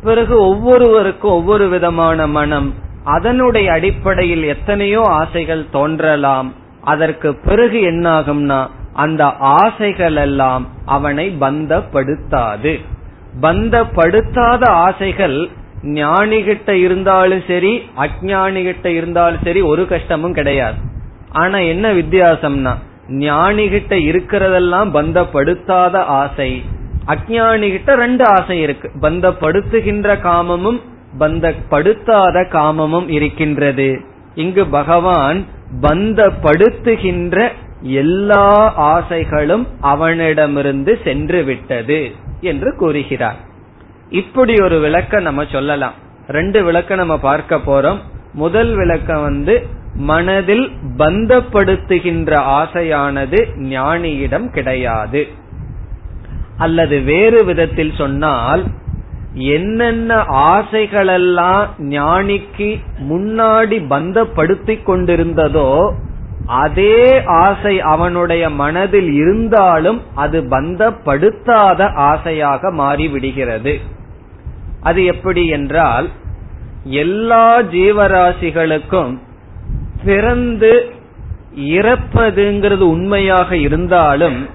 பிறகு ஒவ்வொருவருக்கும் ஒவ்வொரு விதமான மனம். அதனுடைய அடிப்படையில் எத்தனையோ ஆசைகள் தோன்றலாம். அதற்கு பிறகு என்னாகும்னா அந்த ஆசைகள் எல்லாம் அவனை பந்தப்படுத்தாது. பந்தப்படுத்தாத ஆசைகள் ஞானிகிட்ட இருந்தாலும் சரி அஜானிகிட்ட இருந்தாலும் சரி ஒரு கஷ்டமும் கிடையாது. ஆனா என்ன வித்தியாசம்னா ஞானிகிட்ட இருக்கிறதெல்லாம் பந்தப்படுத்தாத ஆசை. அஜானி கிட்ட ரெண்டு ஆசை இருக்கு. பந்தப்படுத்துகின்ற காமமும் பந்தப்படுத்தாத காமமும் இருக்கின்றது. இங்கு பகவான் பந்தப்படுத்துகின்ற எல்லா ஆசைகளும் அவனிடமிருந்து சென்று விட்டது என்று கூறுகிறார். இப்படி ஒரு விளக்கம் நம்ம சொல்லலாம். ரெண்டு விளக்கம் நம்ம பார்க்க போறோம். முதல் விளக்கம் வந்து மனதில் பந்தப்படுத்துகின்ற ஆசையானது ஞானியிடம் கிடையாது. அல்லது வேறு விதத்தில் சொன்னால் என்னென்ன ஆசைகளெல்லாம் ஞானிக்கு முன்னாடி பந்தப்படுத்திக் கொண்டிருந்ததோ அதே ஆசை அவனுடைய மனதில் இருந்தாலும் அது பந்தப்படுத்தாத ஆசையாக மாறிவிடுகிறது. அது எப்படி என்றால் எல்லா ஜீவராசிகளுக்கும் பிறந்து இறப்பதுங்கிறது உண்மையாக இருந்தாலும்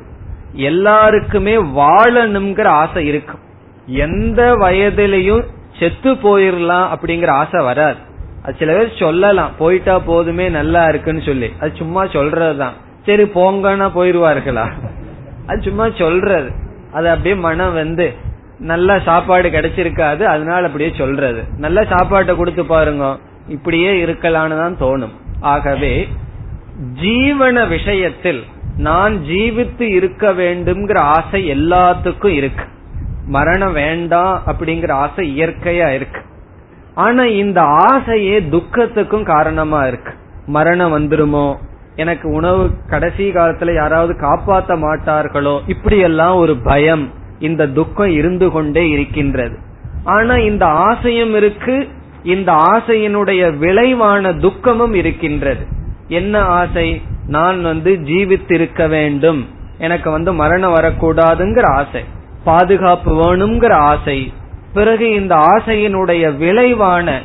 எல்லாருக்குமே வாழணுங்கிற ஆசை இருக்கும் எந்த வயதிலையும் செத்து போயிடலாம் அப்படிங்கிற ஆசை வராது. அது சில பேர் சொல்லலாம் போயிட்டா போதுமே நல்லா இருக்குன்னு சொல்லி. அது சும்மா சொல்றதுதான். சரி போங்கன்னா போயிருவார்களா? அது சும்மா சொல்றது. அது அப்படியே மனம் வந்து நல்ல சாப்பாடு கிடைச்சிருக்காது அதனால அப்படியே சொல்றது. நல்ல சாப்பாட்டை கொடுத்து பாருங்க. இப்படியே இருக்கலான்னு தான் தோணும். ஆகவே ஜீவன விஷயத்தில் நான் ஜீவித்து இருக்க வேண்டும்ங்கிற ஆசை எல்லாத்துக்கும் இருக்கு. மரணம் வேண்டாம் அப்படிங்கிற ஆசை இயற்கையா இருக்கு. ஆனா இந்த ஆசையே துக்கத்துக்கும் காரணமா இருக்கு. மரணம் வந்துருமோ? எனக்கு உணவு கடைசி காலத்துல யாராவது காப்பாத்த மாட்டார்களோ? இப்படி எல்லாம் ஒரு பயம் இந்த துக்கம் இருந்து கொண்டே இருக்கின்றது. ஆனா இந்த ஆசையும் இருக்கு இந்த ஆசையினுடைய விளைவான துக்கமும் இருக்கின்றது. என்ன ஆசை? நான் வந்து ஜீவித்திருக்க வேண்டும். எனக்கு வந்து மரணம் வரக்கூடாதுங்கிற ஆசை. பாதுகாப்பு வேணுங்கிற ஆசை. பிறகு இந்த ஆசையினுடைய விளைவான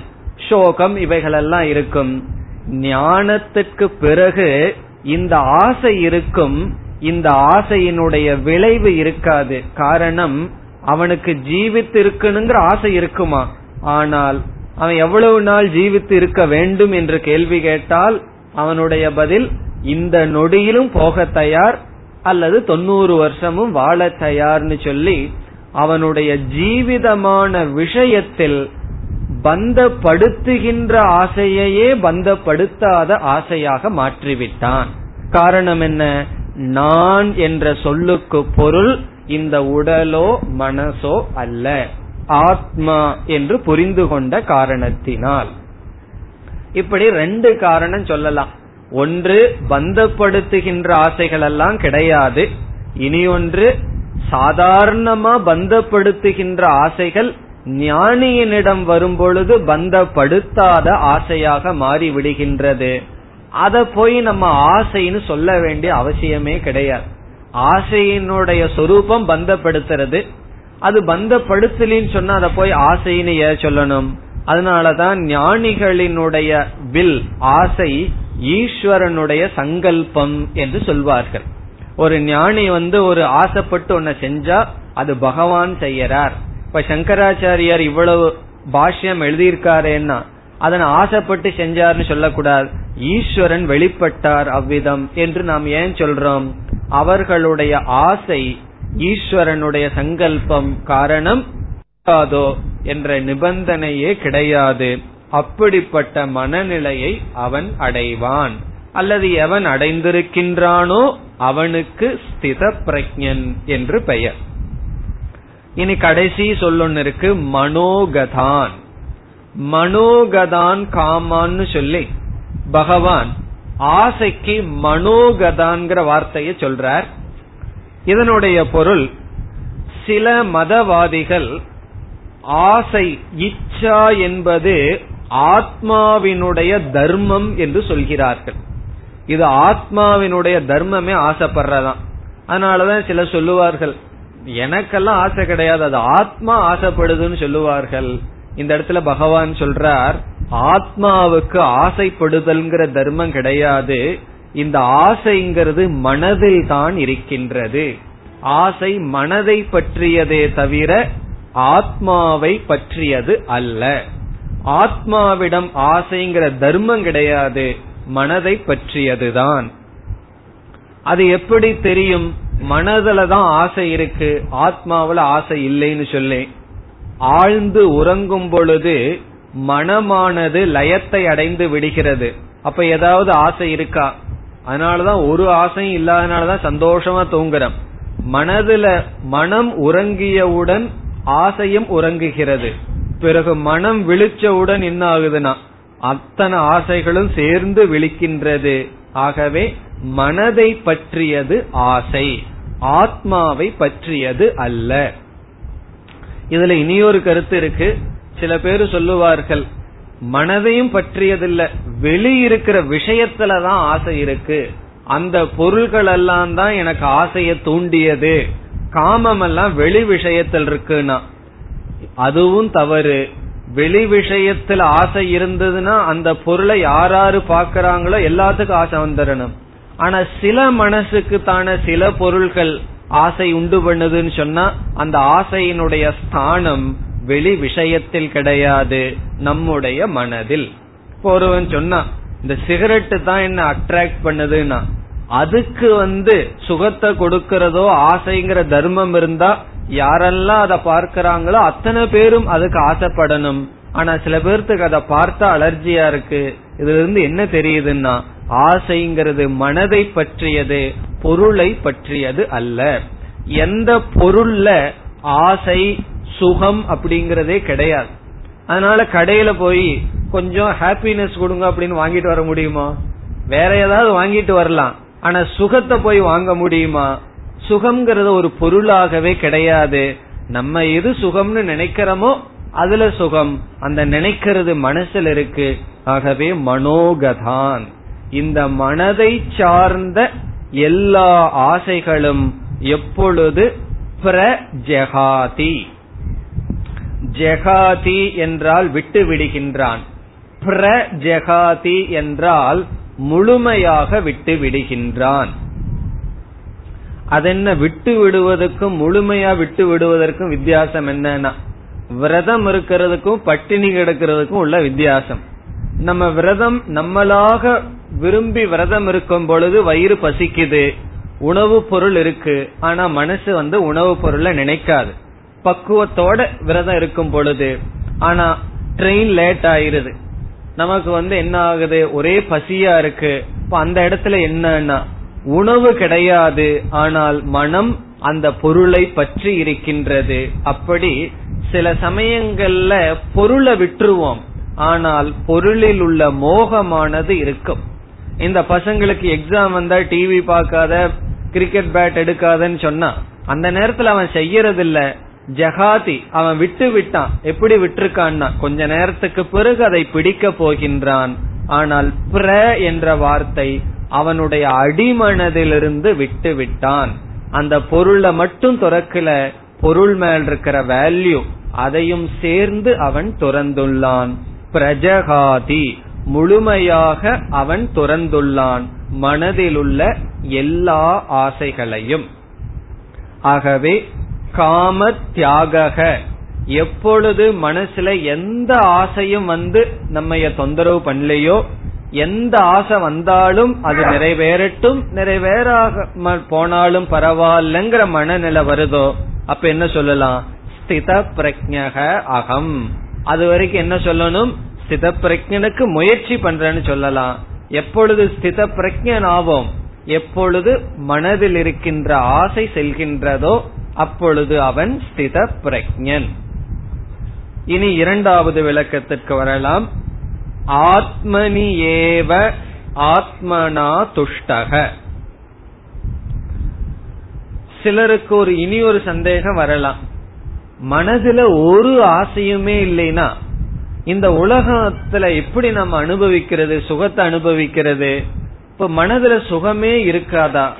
சோகம் இவைகளெல்லாம் இருக்கும். ஞானத்துக்கு பிறகு இந்த ஆசை இருக்கும். இந்த ஆசையினுடைய விளைவு இருக்காது. காரணம் அவனுக்கு ஜீவித்து இருக்கணுங்கிற ஆசை இருக்குமா? ஆனால் அவன் எவ்வளவு நாள் ஜீவித்து இருக்க வேண்டும் என்று கேள்வி கேட்டால் அவனுடைய பதில் இந்த நொடியிலும் போக தயார் அல்லது தொண்ணூறு வருஷமும் வாழ தயார்னு சொல்லி அவனுடைய ஜீவிதமான விஷயத்தில் பந்தப்படுத்துகின்ற ஆசையையே பந்தப்படுத்தாத ஆசையாக மாற்றிவிட்டான். காரணம் என்ன? நான் என்ற சொல்லுக்கு பொருள் இந்த உடலோ மனசோ அல்ல. ஆத்மா என்று புரிந்து கொண்ட காரணத்தினால். இப்படி ரெண்டு காரணம் சொல்லலாம். ஒன்று பந்தப்படுத்துகின்ற ஆசைகள் எல்லாம் கிடையாது. இனி ஒன்று சாதாரணமா பந்தப்படுத்துகின்ற ஆசைகள் ஞானியினிடம் வரும்பொழுது பந்தப்படுத்தாத ஆசையாக மாறி விடுகின்றது அத போய் நம்ம ஆசைன்னு சொல்ல வேண்டிய அவசியமே கிடையாது. ஆசையினுடைய சொரூபம் பந்தப்படுத்துறது. அது பந்தப்படுத்தலின்னு சொன்னா அதை போய் ஆசைன்னு ஏன் சொல்லணும்? அதனாலதான் ஞானிகளினுடைய வில் ஆசை ஈஸ்வரனுடைய சங்கல்பம் என்று சொல்வார்கள். ஒரு ஞானி வந்து ஒரு ஆசைப்பட்டு ஒன்ன செஞ்சா அது பகவான் செய்யறார். இப்ப சங்கராச்சாரியார் இவ்வளவு பாஷ்யம் எழுதியிருக்காருன்னா அதனை ஆசைப்பட்டு செஞ்சார்னு சொல்லக்கூடாது. ஈஸ்வரன் வெளிப்பட்டார் அவ்விதம் என்று நாம் ஏன் சொல்றோம்? அவர்களுடைய ஆசை ஈஸ்வரனுடைய சங்கல்பம் காரணம் என்ற நிபந்தனையே கிடையாது. அப்படிப்பட்ட மனநிலையை அவன் அடைவான். அல்லது எவன் அடைந்திருக்கின்றானோ அவனுக்கு ஸ்தித பிரஜன் என்று பெயர். இனி கடைசி சொல்லொன்னு இருக்கு மனோகதான். மனோகதான் காமான்னு சொல்லி பகவான் ஆசைக்கு மனோகதான்கிற வார்த்தையை சொல்றார். இதனுடைய பொருள் சில மதவாதிகள் ஆசை இச்சா என்பது ஆத்மாவினுடைய தர்மம் என்று சொல்கிறார்கள். இது ஆத்மாவினுடைய தர்மமே ஆசைப்படுறதான். அதனாலதான் சில சொல்லுவார்கள் எனக்கெல்லாம் ஆசை கிடையாது அது ஆத்மா ஆசைப்படுதுன்னு சொல்லுவார்கள். இந்த இடத்துல பகவான் சொல்றார் ஆத்மாவுக்கு ஆசைப்படுதல்ங்கிற தர்மம் கிடையாது. இந்த ஆசைங்கிறது மனதில் தான் இருக்கின்றது. ஆசை மனதை பற்றியதே தவிர ஆத்மாவை பற்றியது அல்ல. ஆத்மாவிடம் ஆசைங்கிற தர்மம் கிடையாது மனதை பற்றியதுதான். அது எப்படி தெரியும்? மனதுல தான் ஆசை இருக்கு ஆத்மாவில ஆசை இல்லைன்னு சொல்லி. ஆழ்ந்து உறங்கும் பொழுது மனமானது லயத்தை அடைந்து விடுகிறது. அப்ப ஏதாவது ஆசை இருக்கா? அதனாலதான் ஒரு ஆசையும் இல்லாதனாலதான் சந்தோஷமா தூங்குறோம். மனதுல மனம் உறங்கியவுடன் ஆசையும் உறங்குகிறது. பிறகு மனம் விழிச்சவுடன் என்ன ஆகுதுன்னா அத்தனை ஆசைகளும் சேர்ந்து விழிக்கின்றது. ஆகவே மனதை பற்றியது ஆசை ஆத்மாவை பற்றியது அல்ல. இதுல இனியொரு கருத்து இருக்கு. சில பேர் சொல்லுவார்கள் மனதையும் பற்றியதில்ல. வெளியிருக்கிற விஷயத்துலதான் ஆசை இருக்கு. அந்த பொருள்கள் எல்லாம் தான் எனக்கு ஆசைய தூண்டியது. காமம் எல்லாம் வெளி விஷயத்தில் இருக்குன்னா அதுவும் தவறு. வெளி விஷயத்துல ஆசை இருந்ததுன்னா அந்த பொருளை யாராரு பாக்குறாங்களோ எல்லாத்துக்கும் ஆசை வந்துடணும். ஆனா சில மனசுக்கு தான சில பொருள்கள் ஆசை உண்டு பண்ணுதுன்னு சொன்னா அந்த ஆசையினுடைய ஸ்தானம் வெளி விஷயத்தில் கிடையாது நம்முடைய மனதில். இப்போ ஒருவன் சொன்னா இந்த சிகரெட்டு தான் என்ன அட்ராக்ட் பண்ணுதுன்னா அதுக்கு வந்து சுகத்தை கொடுக்கறதோ ஆசைங்கிற தர்மம் இருந்தா யாரெல்லாம் அதை பார்க்கிறாங்களோ அத்தனை பேரும் அதுக்கு ஆசைப்படணும். ஆனா சில பேர்த்துக்கு அதை பார்த்தா அலர்ஜியா இருக்கு. இதுல இருந்து என்ன தெரியுதுன்னா ஆசைங்கிறது மனதை பற்றியது பொருளை பற்றியது அல்ல. எந்த பொருள்ல ஆசை சுகம் அப்படிங்கறதே கிடையாது. அதனால கடையில போய் கொஞ்சம் ஹாப்பினஸ் கொடுங்க அப்படின்னு வாங்கிட்டு வர முடியுமா? வேற ஏதாவது வாங்கிட்டு வரலாம். ஆனா சுகத்தை போய் வாங்க முடியுமா? சுகம்ங்கிறது ஒரு பொருளாகவே கிடையாது. நம்ம எது சுகம்னு நினைக்கிறோமோ அதுல சுகம். அந்த நினைக்கிறது மனசுல இருக்கு. ஆகவே மனோகதான். இந்த மனதை சார்ந்த எல்லா ஆசைகளும் எப்பொழுது பிரஜகாதி. ஜெகாதி என்றால் விட்டு விடுகின்றான். பிரஜகாதி என்றால் முழுமையாக விட்டு விடுகின்றான். அதென்ன விட்டு விடுவதற்கும் முழுமையா விட்டு விடுவதற்கும் வித்தியாசம் என்னன்னா விரதம் இருக்கிறதுக்கும் பட்டினி கிடக்கிறதுக்கும் உள்ள வித்தியாசம். நம்ம விரதம் நம்மளாக விரும்பி விரதம் இருக்கும் பொழுது வயிறு பசிக்குது உணவு பொருள் இருக்கு ஆனா மனசு வந்து உணவு பொருளை நினைக்காது. பக்குவத்தோட விரதம் இருக்கும் பொழுது ஆனா ட்ரெயின் லேட் ஆயிருது. நமக்கு வந்து என்ன ஆகுது? ஒரே பசியா இருக்கு. இப்ப அந்த இடத்துல என்னன்னா உணவு கிடையாது ஆனால் மனம் அந்த பொருளை பற்றி இருக்கின்றது. அப்படி சில சமயங்கள்ல பொருளை விட்டுருவோம். ஆனால் பொருளில் உள்ள மோகமானது இருக்கும். இந்த பசங்களுக்கு எக்ஸாம் வந்தா டிவி பார்க்காத கிரிக்கெட் பேட் எடுக்காதன்னு சொன்னா அந்த நேரத்துல அவன் செய்யறது இல்ல ஜகாதி அவன் விட்டு விட்டான். எப்படி விட்டுருக்கான்னா கொஞ்ச நேரத்துக்கு பிறகு அதை பிடிக்க போகின்றான். ஆனால் பிர என்ற வார்த்தை அவனுடைய அடிமனதிலிருந்து விட்டு விட்டான். அந்த பொருளை மட்டும் துறக்கல பொருள் மேல் இருக்கிற வேல்யூ அதையும் சேர்ந்து அவன் துறந்துள்ளான். பிரஜகாதி முழுமையாக அவன் துறந்துள்ளான் மனதிலுள்ள எல்லா ஆசைகளையும். ஆகவே காம தியாக எப்பொழுது மனசுல எந்த ஆசையும் வந்து நம்ம தொந்தரவு பண்ணலையோ எந்த ஆசை வந்தாலும் அது நிறைவேறட்டும் நிறைவேறாம போனாலும் பரவாயில்லங்கிற மனநிலை வருதோ அப்ப என்ன சொல்லலாம்? ஸ்தித பிரஜக அகம். அது வரைக்கும் என்ன சொல்லணும்? ஸ்தித பிரஜனுக்கு முயற்சி பண்றேன்னு சொல்லலாம். எப்பொழுது ஸ்தித பிரஜன் ஆவோம்? எப்பொழுது மனதில் இருக்கின்ற ஆசை செல்கின்றதோ அப்பொழுது அவன் ஸ்தித பிரஜன் இனி இரண்டாவது விளக்கத்திற்கு வரலாம். ஆத்மனி ஏவ ஆத்மனா துஷ்டக. சிலருக்கு ஒரு இனி ஒரு சந்தேகம் வரலாம். மனதுல ஒரு ஆசையுமே இல்லைனா இந்த உலகத்துல எப்படி நம்ம அனுபவிக்கிறது சுகத்தை அனுபவிக்கிறது? இப்ப மனதுல சுகமே இருக்காதா?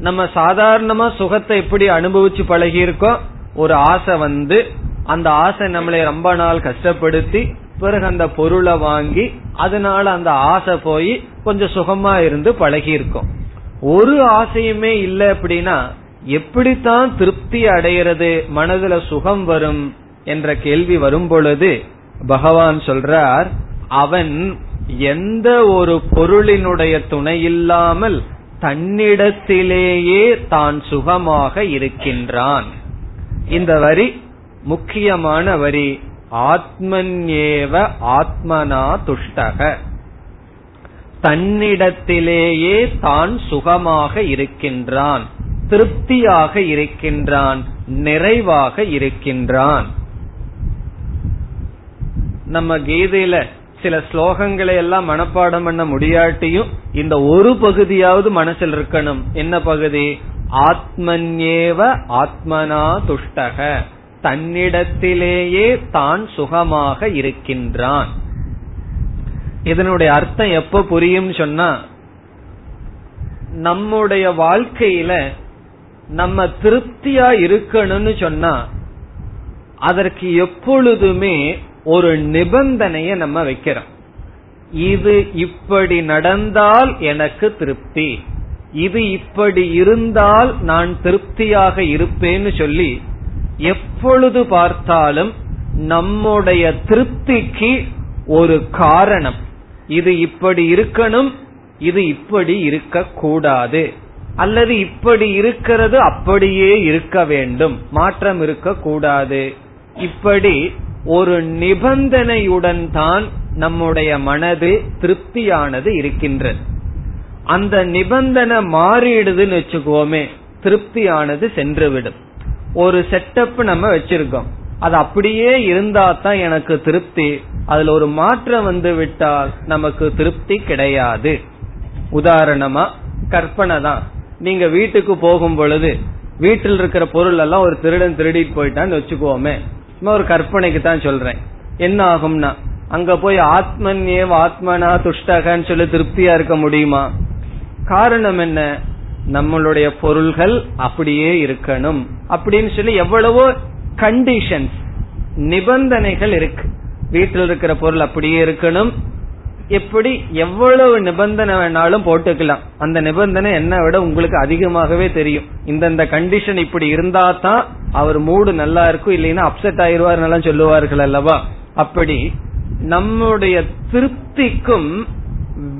நம்ம சாதாரணமா சுகத்தை எப்படி அனுபவிச்சு பழகி இருக்கோம் ஒரு ஆசை வந்து அந்த ஆசை நம்மளை ரொம்ப நாள் கஷ்டப்படுத்தி பிறகு அந்த பொருளை வாங்கி அதனால அந்த ஆசை போய் கொஞ்சம் சுகமா இருந்து பழகி இருக்கும் ஒரு ஆசையுமே இல்லை அப்படின்னா எப்படித்தான் திருப்தி அடைகிறது மனதுல சுகம் வரும் என்ற கேள்வி வரும் பொழுது பகவான் சொல்றார் அவன் எந்த ஒரு பொருளினுடைய துணை இல்லாமல் தன்னிடத்திலேயே தான் சுகமாக இருக்கின்றான். இந்த வரி முக்கியமான வரி. ஆத்மன்யேவ ஆத்மனா துஷ்டக. தன்னிடத்திலேயே தான் சுகமாக இருக்கின்றான். திருப்தியாக இருக்கின்றான். நிறைவாக இருக்கின்றான். நம்ம கீதையில சில ஸ்லோகங்களை எல்லாம் மனப்பாடம் பண்ண முடியாட்டியும் இந்த ஒரு பகுதியாவது மனசில் இருக்கணும். என்ன பகுதி? ஆத்மன்யேவ ஆத்மனா துஷ்டக. தன்னிடத்திலேயே தான் சுகமாக இருக்கின்றான். இதனுடைய அர்த்தம் எப்ப புரியும் சொன்னா நம்முடைய வாழ்க்கையில நம்ம திருப்தியா இருக்கணும்னு சொன்னா அதற்கு எப்பொழுதுமே ஒரு நிபந்தனைய நம்ம வைக்கிறோம். இது இப்படி நடந்தால் எனக்கு திருப்தி. இது இப்படி இருந்தால் நான் திருப்தியாக இருப்பேன்னு சொல்லி எப்பொழுது பார்த்தாலும் நம்முடைய திருப்திக்கு ஒரு காரணம். இது இப்படி இருக்கணும் இது இப்படி இருக்க கூடாது அல்லது இப்படி இருக்கிறது அப்படியே இருக்க வேண்டும். மாற்றம் இருக்க கூடாது இப்படி ஒரு நிபந்தனையுடன் தான் நம்முடைய மனது திருப்தியானது இருக்கின்றது. அந்த நிபந்தனை மாறிடுதுன்னு வச்சுக்கோமே திருப்தியானது சென்றுவிடும். ஒரு செட்டப் நம்ம வச்சிருக்கோம். அது அப்படியே இருந்தா தான் எனக்கு திருப்தி. அதுல ஒரு மாற்றம் வந்து விட்டால் நமக்கு திருப்தி கிடையாது. உதாரணமா கற்பனை தான். நீங்க வீட்டுக்கு போகும் பொழுது வீட்டில் இருக்கிற பொருள் எல்லாம் ஒரு திருடன் திருடிட்டு போயிட்டான்னு வச்சுக்கோமே சும்மா ஒரு கற்பனைக்கு தான் சொல்றேன். என்ன ஆகும்னா அங்க போய் ஆத்மன் ஏவ ஆத்மனா துஷ்டகன்னு சொல்லி திருப்தியா இருக்க முடியுமா? காரணம் என்ன? நம்மளுடைய பொருள்கள் அப்படியே இருக்கணும். அப்படின்னு சொல்லி எவ்வளவோ கண்டிஷன்ஸ் நிபந்தனைகள் இருக்கு. வீட்டில் இருக்கிற பொருள் அப்படியே இருக்கணும். எப்படி எவ்வளவு நிபந்தனை வேணாலும் போட்டுக்கலாம். அந்த நிபந்தனை என்ன விட உங்களுக்கு அதிகமாகவே தெரியும். இந்தந்த கண்டிஷன் இப்படி இருந்தா தான் அவர் மூடு நல்லா இருக்கும் இல்லைன்னா அப்செட் ஆயிருவார் சொல்லுவார்கள் அல்லவா? அப்படி நம்முடைய திருப்திக்கும்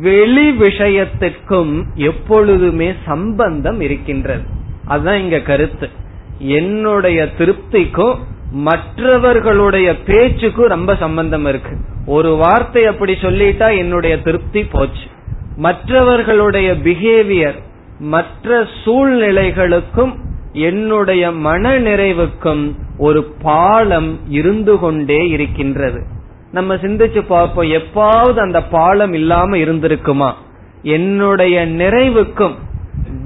வெளி விஷயத்துக்கும் எப்பொழுதுமே சம்பந்தம் இருக்கின்றது. அதுதான் இங்க கருத்து. என்னுடைய திருப்திக்கும் மற்றவர்களுடைய பேச்சுக்கும் ரொம்ப சம்பந்தம் இருக்கு. ஒரு வார்த்தை அப்படி சொல்லிட்டா என்னுடைய திருப்தி போச்சு. மற்றவர்களுடைய பிஹேவியர் மற்ற சூழ்நிலைகளுக்கும் என்னுடைய மன நிறைவுக்கும் ஒரு பாலம் இருந்து கொண்டே இருக்கின்றது. நம்ம சிந்திச்சு பார்ப்போம் எப்பாவது அந்த பாலம் இல்லாம இருந்திருக்குமா? என்னுடைய நிறைவுக்கும்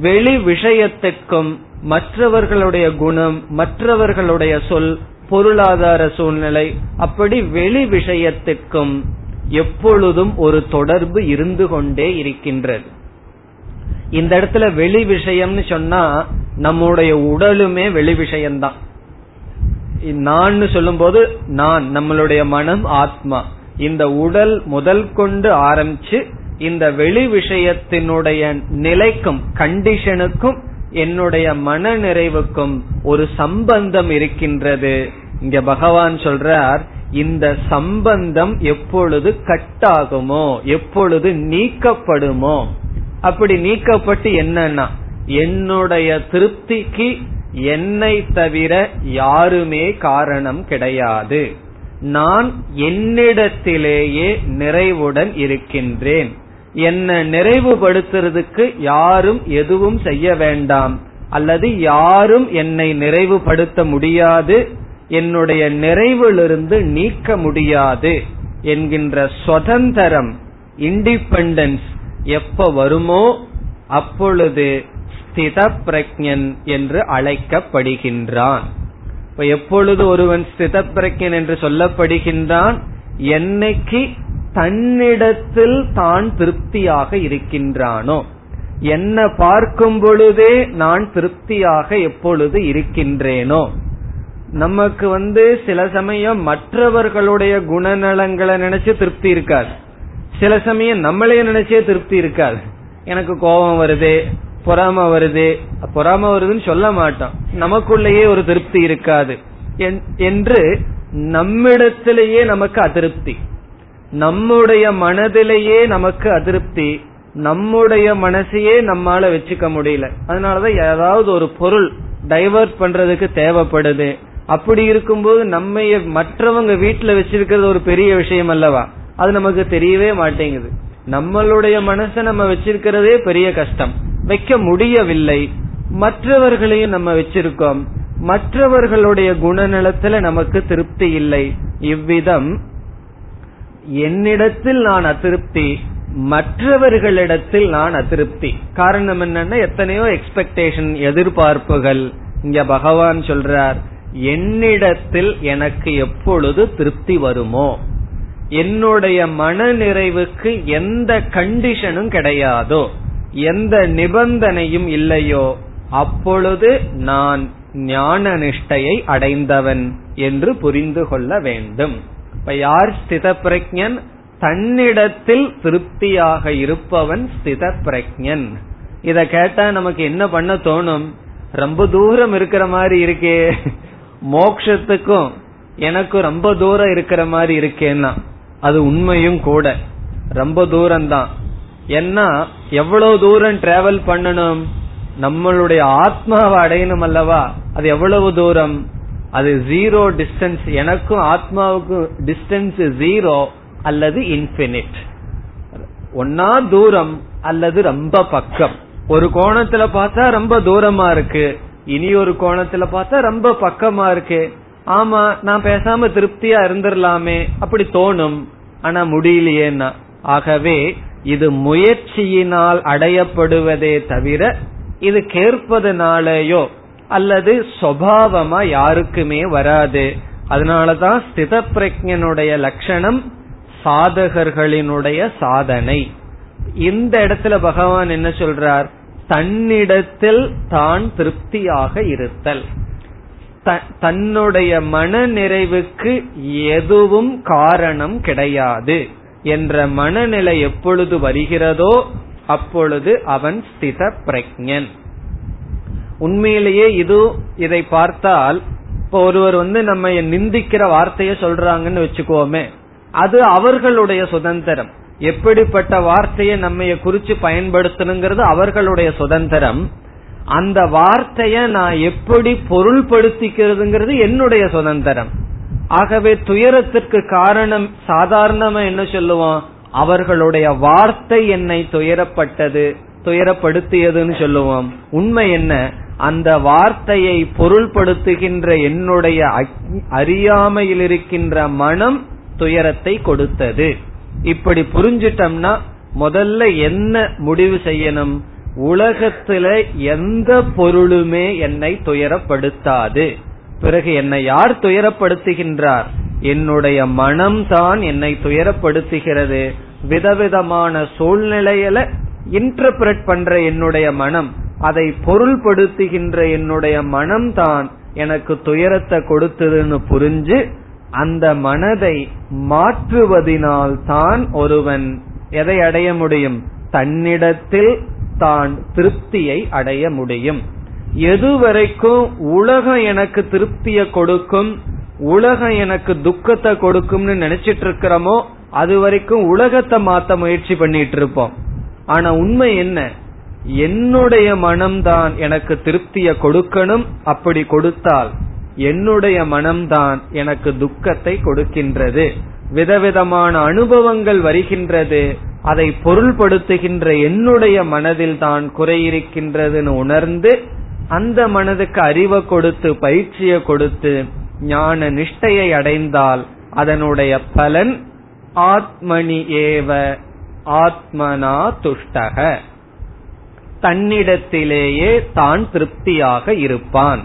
வெளி விஷயத்துக்கும் மற்றவர்களுடைய குணம் மற்றவர்களுடைய சொல் பொருளாதார சூழ்நிலை அப்படி வெளி விஷயத்துக்கும் எப்பொழுதும் ஒரு தொடர்பு இருந்து கொண்டே இருக்கின்றது. இந்த இடத்துல வெளி விஷயம்னு சொன்னா நம்முடைய உடலுமே வெளி விஷயம்தான். நான் சொல்லும் போது நான் நம்மளுடைய மனம் ஆத்மா. இந்த உடல் முதல் கொண்டு ஆரம்பிச்சு இந்த வெளி விஷயத்தினுடைய நிலைக்கும் கண்டிஷனுக்கும் என்னுடைய மன நிறைவுக்கும் ஒரு சம்பந்தம் இருக்கின்றது. இங்க பகவான் சொல்றார் இந்த சம்பந்தம் எப்பொழுது கட்டாகுமோ எப்பொழுது நீக்கப்படுமோ அப்படி நீக்கப்பட்டு என்னன்னா என்னுடைய திருப்திக்கு என்னை தவிர யாருமே காரணம் கிடையாது. நான் என்னிடத்திலேயே நிறைவுடன் இருக்கின்றேன். என்னை நிறைவுபடுத்துறதுக்கு யாரும் எதுவும் செய்ய வேண்டாம். அல்லது யாரும் என்னை நிறைவுபடுத்த முடியாது. என்னுடைய நிறைவிலிருந்து நீக்க முடியாது என்கின்ற சுதந்திரம் இண்டிபெண்டன்ஸ் எப்ப வருமோ அப்பொழுது ஸ்தித பிரஜன் என்று அழைக்கப்படுகின்றான். இப்ப எப்பொழுது ஒருவன் ஸ்தித பிரஜன் என்று சொல்லப்படுகின்றான் என்னைக்கு தன்னிடத்தில் தான் திருப்தியாக இருக்கின்றானோ. என்ன பார்க்கும் பொழுதே நான் திருப்தியாக எப்பொழுது இருக்கின்றேனோ. நமக்கு வந்து சில சமயம் மற்றவர்களுடைய குணநலங்களை நினைச்சு திருப்தி இருக்காது. சில சமயம் நம்மளே நினைச்சே திருப்தி இருக்காது. எனக்கு கோபம் வருது பொறாம வருது பொறாம வருதுன்னு சொல்ல மாட்டோம். நமக்குள்ளேயே ஒரு திருப்தி இருக்காது. என்று நம்மிடத்திலேயே நமக்கு அதிருப்தி. நம்முடைய மனதிலேயே நமக்கு அதிருப்தி. நம்முடைய மனசையே நம்மால வச்சுக்க முடியல. அதனாலதான் ஏதாவது ஒரு பொருள் டைவர்ட் பண்றதுக்கு தேவைப்படுது. அப்படி இருக்கும்போது நம்ம மற்றவங்க வீட்டுல வச்சிருக்கிறது ஒரு பெரிய விஷயம் அல்லவா? அது நமக்கு தெரியவே மாட்டேங்குது. நம்மளுடைய மனசை நம்ம வச்சிருக்கிறதே பெரிய கஷ்டம். வைக்க முடியவில்லை. மற்றவர்களையும் நம்ம வச்சிருக்கோம். மற்றவர்களுடைய குணநலத்துல நமக்கு திருப்தி இல்லை. இவ்விதம் என்னிடத்தில் நான் அதிருப்தி மற்றவர்களிடத்தில் நான் அதிருப்தி. காரணம் என்னன்னா எத்தனையோ எக்ஸ்பெக்டேஷன் எதிர்பார்ப்புகள். இங்க பகவான் சொல்றார் என்னிடத்தில் எனக்கு எப்பொழுது திருப்தி வருமோ? என்னுடைய மன நிறைவுக்கு எந்த கண்டிஷனும் கிடையாதோ எந்த நிபந்தனையும் இல்லையோ அப்பொழுது நான் ஞான நிஷ்டையை அடைந்தவன் என்று புரிந்து கொள்ள வேண்டும். இப்ப யார் ஸ்தித பிரஜன் தன்னிடத்தில் திருப்தியாக இருப்பவன் ஸ்தித பிரஜன் இத கேட்டா நமக்கு என்ன பண்ண தோணும்? ரொம்ப தூரம் இருக்கிற மாதிரி இருக்கே. மோக்ஷத்துக்கும் எனக்கு ரொம்ப தூரம் இருக்கிற மாதிரி இருக்கேன்னா அது உண்மையும் கூட. ரொம்ப தூரம் தான் ஏன்னா எவ்வளவு தூரம் டிராவல் பண்ணணும்? நம்மளுடைய ஆத்மாவை அடையணும் அல்லவா? அது எவ்வளவு தூரம்? அது ஜீரோ டிஸ்டன்ஸ் எனக்கும் ஆத்மாவுக்கும் டிஸ்டன்ஸ் ஜீரோ அல்லது இன்பினிட் ஒன்னா தூரம் அல்லது ரொம்ப பக்கம். ஒரு கோணத்துல பார்த்தா ரொம்ப தூரமா இருக்கு. இனி ஒரு கோணத்துல பார்த்தா ரொம்ப பக்கமா இருக்கு. ஆமா நான் பேசாம திருப்தியா இருந்துடலாமே அப்படி தோணும். ஆனா முடியலையேன்னா. ஆகவே இது முயற்சியினால் அடையப்படுவதே தவிர இது கேட்பதனாலேயோ அல்லது சுவாவமா யாருக்குமே வராது. அதனாலதான் ஸ்தித பிரஜனுடைய லட்சணம் சாதகர்களினுடைய சாதனை. இந்த இடத்துல பகவான் என்ன சொல்றார்? தன்னிடத்தில் தான் திருப்தியாக இருத்தல். தன்னுடைய மன நிறைவுக்கு எதுவும் காரணம் கிடையாது என்ற மனநிலை எப்பொழுது வருகிறதோ அப்பொழுது அவன் ஸ்தித பிரஜன் உண்மையிலேயே இது இதை பார்த்தால் இப்போ ஒருவர் வந்து நம்ம நிந்திக்கிற வார்த்தைய சொல்றாங்கன்னு வச்சுக்கோமே அது அவர்களுடைய சுதந்திரம். எப்படிப்பட்ட வார்த்தையை நம்ம குறிச்சு பயன்படுத்தணுங்கிறது அவர்களுடைய சுதந்திரம். அந்த வார்த்தைய நான் எப்படி பொருள்படுத்திக்கிறதுங்கிறது என்னுடைய சுதந்திரம். ஆகவே துயரத்திற்கு காரணம் சாதாரணமா என்ன சொல்லுவோம்? அவர்களுடைய வார்த்தை என்னை துயரப்பட்டது துயரப்படுத்தியதுன்னு சொல்லுவோம். உண்மை என்ன? அந்த வார்த்தையை பொருள்படுத்துகின்ற என்னுடைய அறியாமையில் இருக்கின்ற மனம் துயரத்தை கொடுத்தது. இப்படி புரிஞ்சிட்டம்னா முதல்ல என்ன முடிவு செய்யணும்? உலகத்துல எந்த பொருளுமே என்னை துயரப்படுத்தாது. பிறகு என்னை யார் துயரப்படுத்துகின்றார்? என்னுடைய மனம்தான் என்னை துயரப்படுத்துகிறது. விதவிதமான சூழ்நிலையில இன்டர்பிரட் பண்ற என்னுடைய மனம் அதை பொருள்படுத்துகின்ற என்னுடைய மனம்தான் எனக்கு துயரத்தை கொடுத்ததுன்னு புரிஞ்சு அந்த மனதை மாற்றுவதினால் தான் ஒருவன் எதை அடைய முடியும்? தன்னிடத்தில் தான் திருப்தியை அடைய முடியும். எதுவரைக்கும் உலகம் எனக்கு திருப்தியை கொடுக்கும் உலகம் எனக்கு துக்கத்தை கொடுக்கும்னு நினைச்சிட்டு இருக்கிறோமோ அது வரைக்கும் உலகத்தை மாத்த முயற்சி பண்ணிட்டு இருப்போம். ஆனா உண்மை என்ன? என்னுடைய மனம்தான் எனக்கு திருப்தியை கொடுக்கணும் அப்படி கொடுத்தால் என்னுடைய மனம்தான் எனக்கு துக்கத்தை கொடுக்கின்றது. விதவிதமான அனுபவங்கள் வருகின்றது. அதை பொருள்படுத்துகின்ற என்னுடைய மனதில் தான் குறையிருக்கின்றதுன்னு உணர்ந்து அந்த மனதுக்கு அறிவை கொடுத்து பயிற்சியை கொடுத்து ஞான நிஷ்டையை அடைந்தால் அதனுடைய பலன் ஆத்மனி ஏவ ஆத்மனா துஷ்டக. தன்னிடத்திலேயே தான் திருப்தியாக இருப்பான்.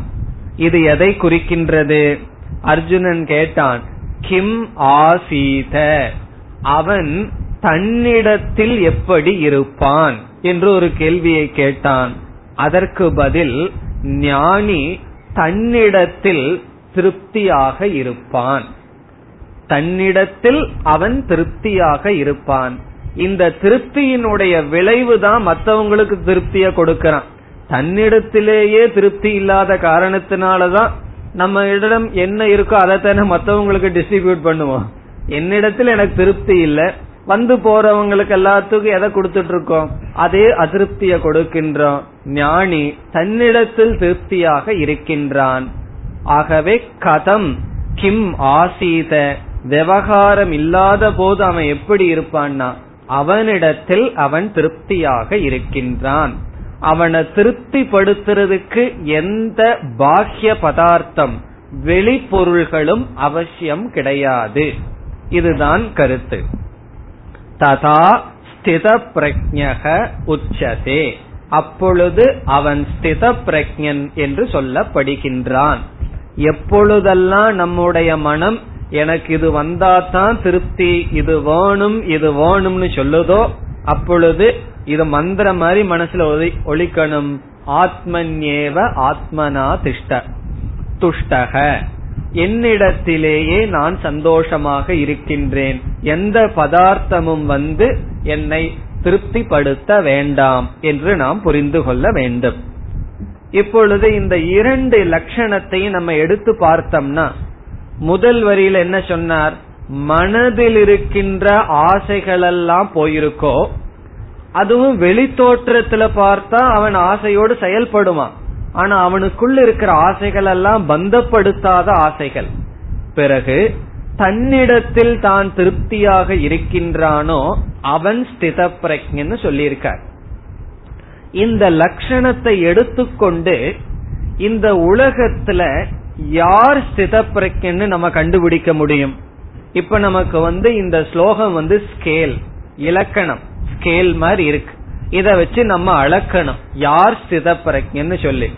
இது எதை குறிக்கின்றது? அர்ஜுனன் கேட்டான் கிம் ஆசீத? அவன் தன்னிடத்தில் எப்படி இருப்பான் என்று ஒரு கேள்வியை கேட்டான். அதற்கு பதில் ஞானி தன்னிடத்தில் திருப்தியாக இருப்பான். தன்னிடத்தில் அவன் திருப்தியாக இருப்பான். இந்த திருப்தியினுடைய விளைவு தான் மற்றவங்களுக்கு திருப்திய கொடுக்கறான். தன்னிடத்திலேயே திருப்தி இல்லாத காரணத்தினாலதான் நம்ம இடம் என்ன இருக்கோ அதை தானே மற்றவங்களுக்கு டிஸ்ட்ரிபியூட் பண்ணுவோம். என்னிடத்தில் எனக்கு திருப்தி இல்லை. வந்து போறவங்களுக்கு எல்லாத்துக்கும் எதை கொடுத்துட்டு இருக்கோம் அதே அதிருப்திய கொடுக்கின்றோம். ஞானி தன்னிடத்தில் திருப்தியாக இருக்கின்றான். ஆகவே கதம் கிம் ஆசீத. விவகாரம் இல்லாத போது அவன் எப்படி இருப்பான்னா? அவனிடத்தில் அவன் திருப்தியாக இருக்கின்றான். அவனை திருப்திப்படுத்துறதுக்கு எந்த பாக்கிய பதார்த்தம் வெளிப்பொருள்களும் அவசியம் கிடையாது. இதுதான் கருத்து. ததா ஸ்தித பிரஜக உச்சதே. அப்பொழுது அவன் ஸ்தித பிரஜன் என்று சொல்லப்படுகின்றான். எப்பொழுதெல்லாம் நம்முடைய மனம் எனக்கு இது வந்தாதான் திருப்தி இது வேணும் இது வேணும்னு சொல்லுதோ அப்பொழுது இது மந்திர மாதிரி மனசுல ஒழிக்கணும் ஆத்மன்யேவ ஆத்மனா திஷ்ட துஷ்டக. என்னிடத்திலேயே நான் சந்தோஷமாக இருக்கின்றேன். எந்த பதார்த்தமும் வந்து என்னை திருப்திப்படுத்த வேண்டாம் என்று நாம் புரிந்து கொள்ள வேண்டும். இப்பொழுது இந்த இரண்டு லட்சணத்தையும் நம்ம எடுத்து பார்த்தோம்னா முதல் வரியில் என்ன சொன்னார்? மனதில் இருக்கின்ற ஆசைகளெல்லாம் போயிருக்கோ அதுவும் வெளித்தோற்றத்துல பார்த்தா அவன் ஆசையோடு செயல்படுவான். ஆனா அவனுக்குள்ள இருக்கிற ஆசைகள் எல்லாம் பந்தப்படுத்தாத ஆசைகள். பிறகு தன்னிடத்தில் தான் திருப்தியாக இருக்கின்றானோ அவன் ஸ்தித பிரஜன்னு சொல்லியிருக்கார். இந்த லட்சணத்தை எடுத்துக்கொண்டு இந்த உலகத்துல யார் ஸ்தித பிரஜன்னு நம்ம கண்டுபிடிக்க முடியும்? இப்ப நமக்கு வந்து இந்த ஸ்லோகம் வந்து ஸ்கேல் இலக்கணம் ஸ்கேல் மாதிரி இருக்கு. இத வச்சு நம்ம அளக்கணும். யார் ஸ்தித பிரஜன்னு சொல்லி.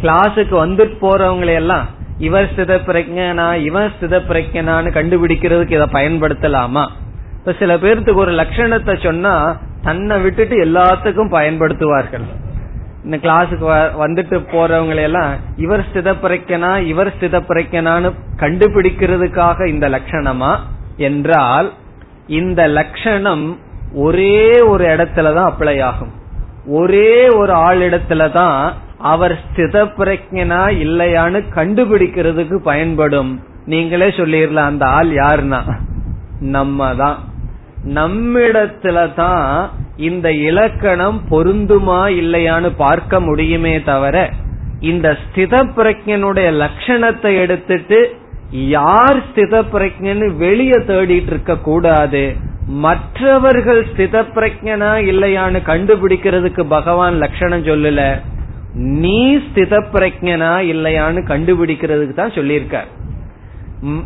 கிளாஸுக்கு வந்துட்டு போறவங்களையெல்லாம் இவர் ஸ்தித பிரஜனா இவன் ஸ்தித பிரஜனான்னு கண்டுபிடிக்கிறதுக்கு இதை பயன்படுத்தலாமா? இப்ப சில பேர்த்துக்கு ஒரு லட்சணத்தை சொன்னா தன்னை விட்டுட்டு எல்லாத்துக்கும் பயன்படுத்துவார்கள். இந்த கிளாஸுக்கு வந்துட்டு போறவங்களையெல்லாம் இவர் ஸ்தித பிரக்கனா இவர் ஸ்தித பிரக்கனான்னு கண்டுபிடிக்கிறதுக்காக இந்த லட்சணமா? என்றால் இந்த லட்சணம் ஒரே ஒரு இடத்துலதான் அப்ளை ஆகும். ஒரே ஒரு ஆளிடத்துல தான் அவர் ஸ்தித பிரஜனா இல்லையான்னு கண்டுபிடிக்கிறதுக்கு பயன்படும். நீங்களே சொல்லிடலாம் அந்த ஆள் யாருன்னா? நம்ம தான் நம்மிடத்துல தான் இந்த இலக்கணம் பொருந்துமா இல்லையான்னு பார்க்க முடியுமே தவிர இந்த ஸ்தித பிரஜனுடைய லட்சணத்தை எடுத்துட்டு யார் ஸ்தித பிரஜன்னு வெளியே தேடிட்டு இருக்க கூடாது மற்றவர்கள் ஸ்தித பிரஜனா இல்லையான்னு கண்டுபிடிக்கிறதுக்கு பகவான் லட்சணம் சொல்லல. நீ ஸ்தித பிரஜனா இல்லையான்னு கண்டுபிடிக்கிறதுக்கு தான் சொல்லியிருக்கார்.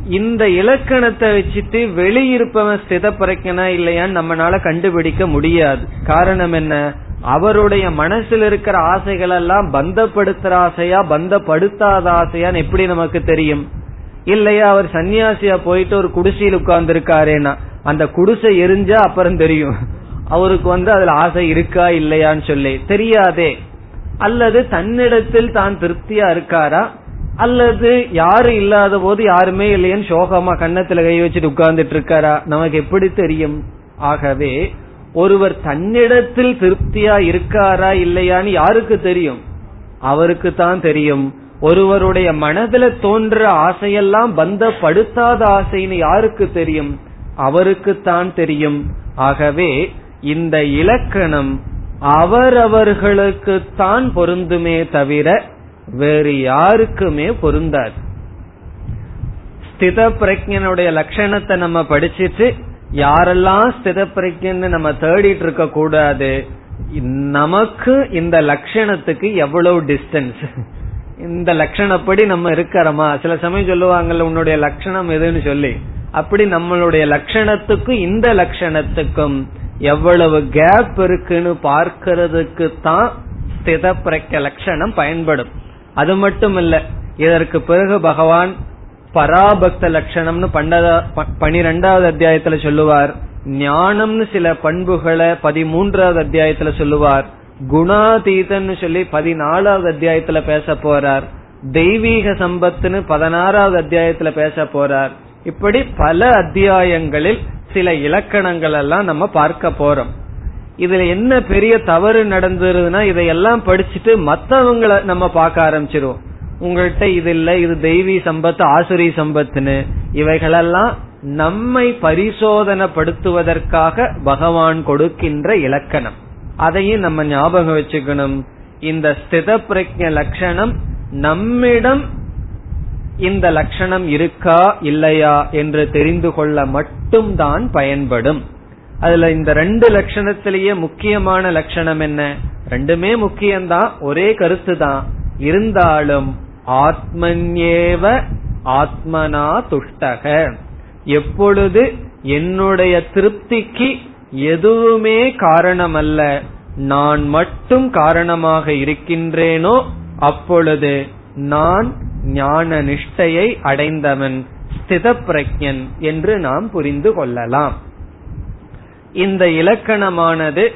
இந்த இலக்கணத்தை வச்சுட்டு வெளியிருப்பவன் ஸ்தித பிரஜனா இல்லையான்னு நம்மளால கண்டுபிடிக்க முடியாது. காரணம் என்ன? அவருடைய மனசில் இருக்கிற ஆசைகள் எல்லாம் பந்தப்படுத்துற ஆசையா பந்தப்படுத்தாத ஆசையான்னு எப்படி நமக்கு தெரியும்? இல்லையா அவர் சன்னியாசியா போயிட்டு ஒரு குடிசையில் உட்கார்ந்து இருக்காருன்னா அந்த குடிசை எரிஞ்சா அப்புறம் தெரியும். அவருக்கு வந்து அதுல ஆசை இருக்கா இல்லையான்னு சொல்லி. தெரியாதே. அல்லது தன்னிடத்தில் தான் திருப்தியா இருக்காரா? அல்லது யாரு இல்லாத போது யாருமே இல்லையன்னு சோகமா கன்னத்துல கை வச்சுட்டு உட்கார்ந்துட்டு இருக்காரா நமக்கு எப்படி தெரியும்? ஆகவே ஒருவர் தன்னிடத்தில் திருப்தியா இருக்காரா இல்லையான்னு யாருக்கு தெரியும்? அவருக்கு தான் தெரியும். ஒருவருடைய மனதுல தோன்ற ஆசையெல்லாம் பந்தப்படுத்தாத ஆசைன்னு யாருக்கு தெரியும்? அவருக்குத்தான் தெரியும். ஆகவே இந்த இலக்கணம் அவரவர்களுக்குத்தான் பொருந்துமே தவிர வேறு யாருக்குமே பொருந்தாது. ஸ்தித பிரஜனுடைய லட்சணத்தை நம்ம படிச்சிட்டு யாரெல்லாம் ஸ்தித பிரஜன்னு நம்ம தேடிட்டு இருக்க கூடாது நமக்கு இந்த லட்சணத்துக்கு எவ்வளவு டிஸ்டன்ஸ் இந்த லட்சணப்படி நம்ம இருக்கிறோமா? சில சமயம் சொல்லுவாங்கல்ல உன்னுடைய லட்சணம் எதுன்னு சொல்லி. அப்படி நம்மளுடைய லட்சணத்துக்கும் இந்த லட்சணத்துக்கும் எவ்வளவு கேப் இருக்குன்னு பார்க்கறதுக்கு தான் ஸ்தித பிரக்க லட்சணம் பயன்படும். அது மட்டும் இல்ல இதற்கு பிறகு பகவான் பராபக்த லட்சணம்னு பண்டதா பனிரெண்டாவது அத்தியாயத்துல சொல்லுவார். ஞானம்னு சில பண்புகளை பதிமூன்றாவது அத்தியாயத்துல சொல்லுவார். குணாதீதன்னு சொல்லி பதினாலாவது அத்தியாயத்துல பேச போறார். தெய்வீக சம்பத்துன்னு பதினாறாவது அத்தியாயத்துல பேச போறார். இப்படி பல அத்தியாயங்களில் சில இலக்கணங்கள் எல்லாம் நம்ம பார்க்க போறோம். இதுல என்ன பெரிய தவறு நடந்துருதுன்னா இதையெல்லாம் படிச்சுட்டு மத்தவங்களை நம்ம பார்க்க ஆரம்பிச்சிருவோம். உங்கள்கிட்ட இது இல்ல இது தெய்வீ சம்பத்து ஆசுரி சம்பத்துன்னு. இவைகளெல்லாம் நம்மை பரிசோதனைப்படுத்துவதற்காக பகவான் கொடுக்கின்ற இலக்கணம். அதையும் நம்ம ஞாபகம் வச்சுக்கணும். இந்த ஸ்தித பிரஜ லட்சணம் நம்மிடம் இந்த லட்சணம் இருக்கா இல்லையா என்று தெரிந்து கொள்ள மட்டும்தான் பயன்படும். அதுல இந்த ரெண்டு லட்சணத்திலேயே முக்கியமான லட்சணம் என்ன? ரெண்டுமே முக்கியம்தான் ஒரே கருத்து தான் இருந்தாலும் ஆத்மன்யேவ ஆத்மனா துஷ்டக. எப்பொழுது என்னுடைய திருப்திக்கு எதுவுமே காரணமல்ல. நான் மட்டும் காரணமாக இருக்கின்றேனோ அப்பொழுது நான் ஞான நிஷ்டையை அடைந்தவன் ஸ்தித பிரஜன் என்று நாம் புரிந்து கொள்ளலாம். இந்த இலக்கணமானது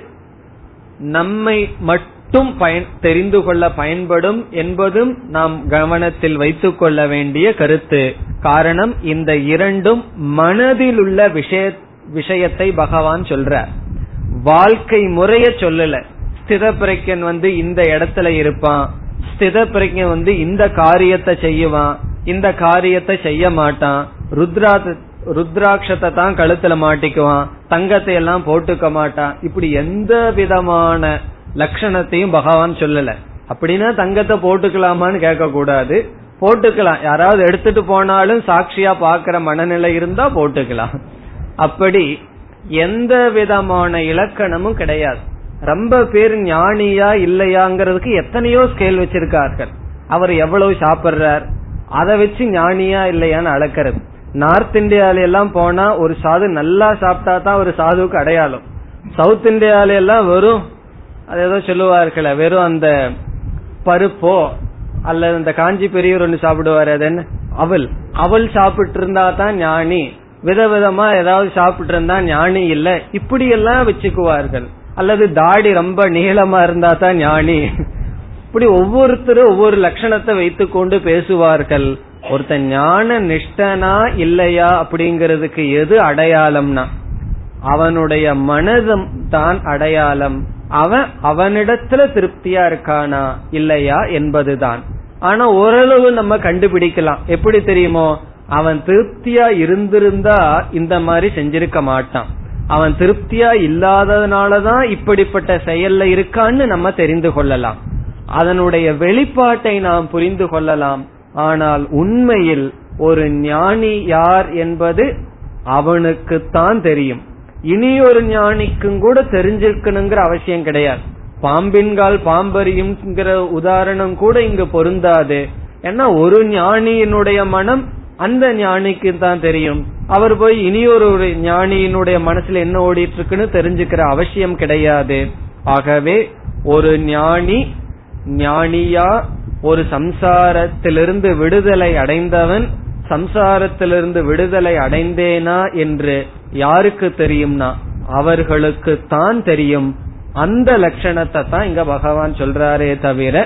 நம்மை மட்டும் பயன் தெரிந்து கொள்ள பயன்படும் என்பதும் நாம் கவனத்தில் வைத்துக் கொள்ள வேண்டிய கருத்து. காரணம் இந்த இரண்டும் மனதில் உள்ள விஷய விஷயத்தை பகவான் சொல்றார் வாழ்க்கை முறைய சொல்லல. ஸ்தித பிரக்கன் வந்து இந்த இடத்துல இருப்பான். ஸ்தித பிரஜன் வந்து இந்த காரியத்தை செய்யுவான் இந்த காரியத்தை செய்ய மாட்டான். ருத்ரா ருத்ராட்சத்தை தான் கழுத்துல மாட்டிக்குவான். தங்கத்தை எல்லாம் போட்டுக்க மாட்டான். இப்படி எந்த விதமான லட்சணத்தையும் பகவான் சொல்லல. அப்படின்னா தங்கத்தை போட்டுக்கலாமான்னு கேட்க கூடாது போட்டுக்கலாம். யாராவது எடுத்துட்டு போனாலும் சாட்சியா பாக்குற மனநிலை இருந்தா போட்டுக்கலாம். அப்படி எந்த விதமான இலக்கணமும் கிடையாது. ரொம்ப பேர் ஞானியா இல்லையாங்கிறதுக்கு எத்தனையோ ஸ்கேல் வச்சிருக்கார்கள். அவர் எவ்வளவு சாப்பிடுறார்? அதை வச்சு ஞானியா இல்லையான்னு அளக்கிறது. நார்த் இந்தியால எல்லாம் போனா ஒரு சாது நல்லா சாப்பிட்டா தான் ஒரு சாதுவுக்கு அடையாளம். சவுத் இந்தியால எல்லாம் வெறும் அது ஏதோ சொல்லுவார்கள வெறும் அந்த பருப்போ அல்லது இந்த காஞ்சி பெரியவர் ஒன்று சாப்பிடுவாரு அது என்ன? அவள் அவள் சாப்பிட்டு இருந்தா தான் ஞானி. விதவிதமா ஏதாவது சாப்பிட்டு இருந்தா ஞானி இல்ல. இப்படி எல்லாம் வச்சுக்குவார்கள். அல்லது தாடி ரொம்ப நீளமா இருந்தா தான் ஞானி. இப்படி ஒவ்வொருத்தரும் ஒவ்வொரு லட்சணத்தை வைத்துக்கொண்டு பேசுவார்கள். ஒருத்தன் ஞான நிஷ்டனா இல்லையா அப்படிங்கறதுக்கு எது அடையாளம்னா அவனுடைய மனதும் தான் அடையாளம். அவன் அவனிடத்துல திருப்தியா இருக்கானா இல்லையா என்பதுதான். ஆனா ஓரளவு நம்ம கண்டுபிடிக்கலாம். எப்படி தெரியுமோ அவன் திருப்தியா இருந்திருந்தா இந்த மாதிரி செஞ்சிருக்க மாட்டான். அவன் திருப்தியா இல்லாததுனாலதான் இப்படிப்பட்ட செயல்ல இருக்கான்னு நம்ம தெரிந்து கொள்ளலாம். அதனுடைய வெளிப்பாட்டை நாம் புரிந்து கொள்ளலாம். ஆனால் உண்மையில் ஒரு ஞானி யார் என்பது அவனுக்குத்தான் தெரியும். இனி ஒரு ஞானிக்கும் கூட தெரிஞ்சிருக்கணுங்கிற அவசியம் கிடையாது. பாம்பின்கால் பாம்பரியும்ங்கிற உதாரணம் கூட இங்கு பொருந்தாது. ஏன்னா ஒரு ஞானியினுடைய மனம் அந்த ஞானிக்கு தான் தெரியும். அவர் போய் இனி ஒரு ஞானியினுடைய மனசுல என்ன ஓடிட்டு இருக்குன்னு தெரிஞ்சுக்கிற அவசியம் கிடையாது. ஆகவே ஒரு ஞானி ஞானியா ஒரு சம்சாரத்திலிருந்து விடுதலை அடைந்தவன் சம்சாரத்திலிருந்து விடுதலை அடைந்தேனா என்று யாருக்கு தெரியும்னா அவர்களுக்கு தான் தெரியும். அந்த லட்சணத்தை தான் இங்க பகவான் சொல்றாரே தவிர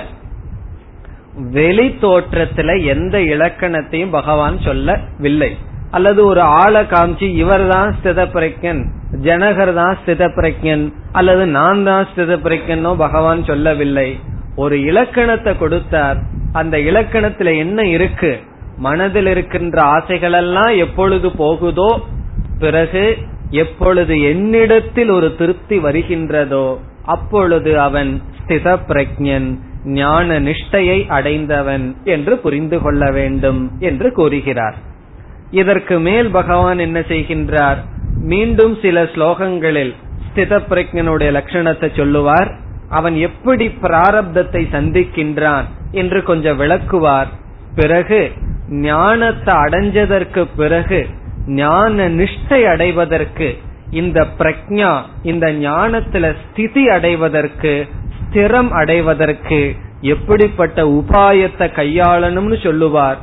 வெளி தோற்றத்துல எந்த இலக்கணத்தையும் பகவான் சொல்லவில்லை. அல்லது ஒரு ஆளை காமிச்சு இவர் தான் ஸ்தித பிரஜன் ஜனகர் தான் ஸ்தித பிரஜன் அல்லது நான் தான் ஸ்தித பிரஜனோ பகவான் சொல்லவில்லை. ஒரு இலக்கணத்தை கொடுத்தார். அந்த இலக்கணத்துல என்ன இருக்கு? மனதில் இருக்கின்ற ஆசைகள் எல்லாம் எப்பொழுது போகுதோ பிறகு எப்பொழுது என்னிடத்தில் ஒரு திருப்தி வருகின்றதோ அப்பொழுது அவன் ஸ்தித பிரஜன் ஞான நிஷ்டையை அடைந்தவன் என்று புரிந்து கொள்ள வேண்டும் என்று கூறுகிறார். இதற்கு மேல் பகவான் என்ன செய்கின்றார்? மீண்டும் சில ஸ்லோகங்களில் ஸ்தித பிரஜனுடைய லட்சணத்தை சொல்லுவார். அவன் எப்படி பிராரப்தத்தை சந்திக்கின்றான் என்று கொஞ்சம் விளக்குவார். பிறகு ஞானத்தை அடைஞ்சதற்கு பிறகு ஞான நிஷ்டை அடைவதற்கு இந்த பிரக்ஞா இந்த ஞானத்துல ஸ்திதி அடைவதற்கு ஸ்திரம் அடைவதற்கு எப்படிப்பட்ட உபாயத்தை கையாளணும்னு சொல்லுவார்.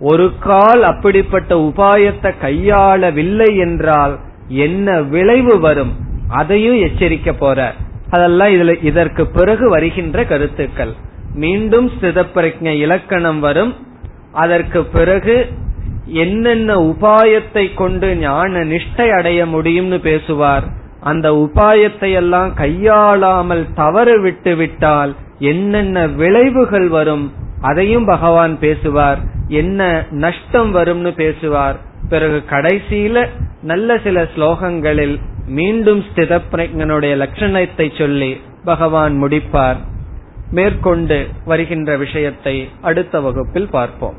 ஒரு கால் அப்படிப்பட்ட உபாயத்தை கையாளவில்லை என்றால் என்ன விளைவு வரும்? அதையும் எச்சரிக்க போற. அதெல்லாம் இதுல இதற்கு பிறகு வருகின்ற கருத்துக்கள். மீண்டும் ஸ்திதப்பிரஜ இலக்கணம் வரும். அதற்கு பிறகு என்னென்ன உபாயத்தை கொண்டு ஞான நிஷ்டை அடைய முடியும்னு பேசுவார். அந்த உபாயத்தை எல்லாம் கையாளாமல் தவறு விட்டு விட்டால் என்னென்ன விளைவுகள் வரும் அதையும் பகவான் பேசுவார். என்ன நஷ்டம் வரும்னு பேசுவார். பிறகு கடைசியில நல்ல சில ஸ்லோகங்களில் மீண்டும் ஸ்தித பிரஜனுடைய லட்சணத்தை சொல்லி பகவான் முடிப்பார். மேற்கொண்டு வருகின்ற விஷயத்தை அடுத்த வகுப்பில் பார்ப்போம்.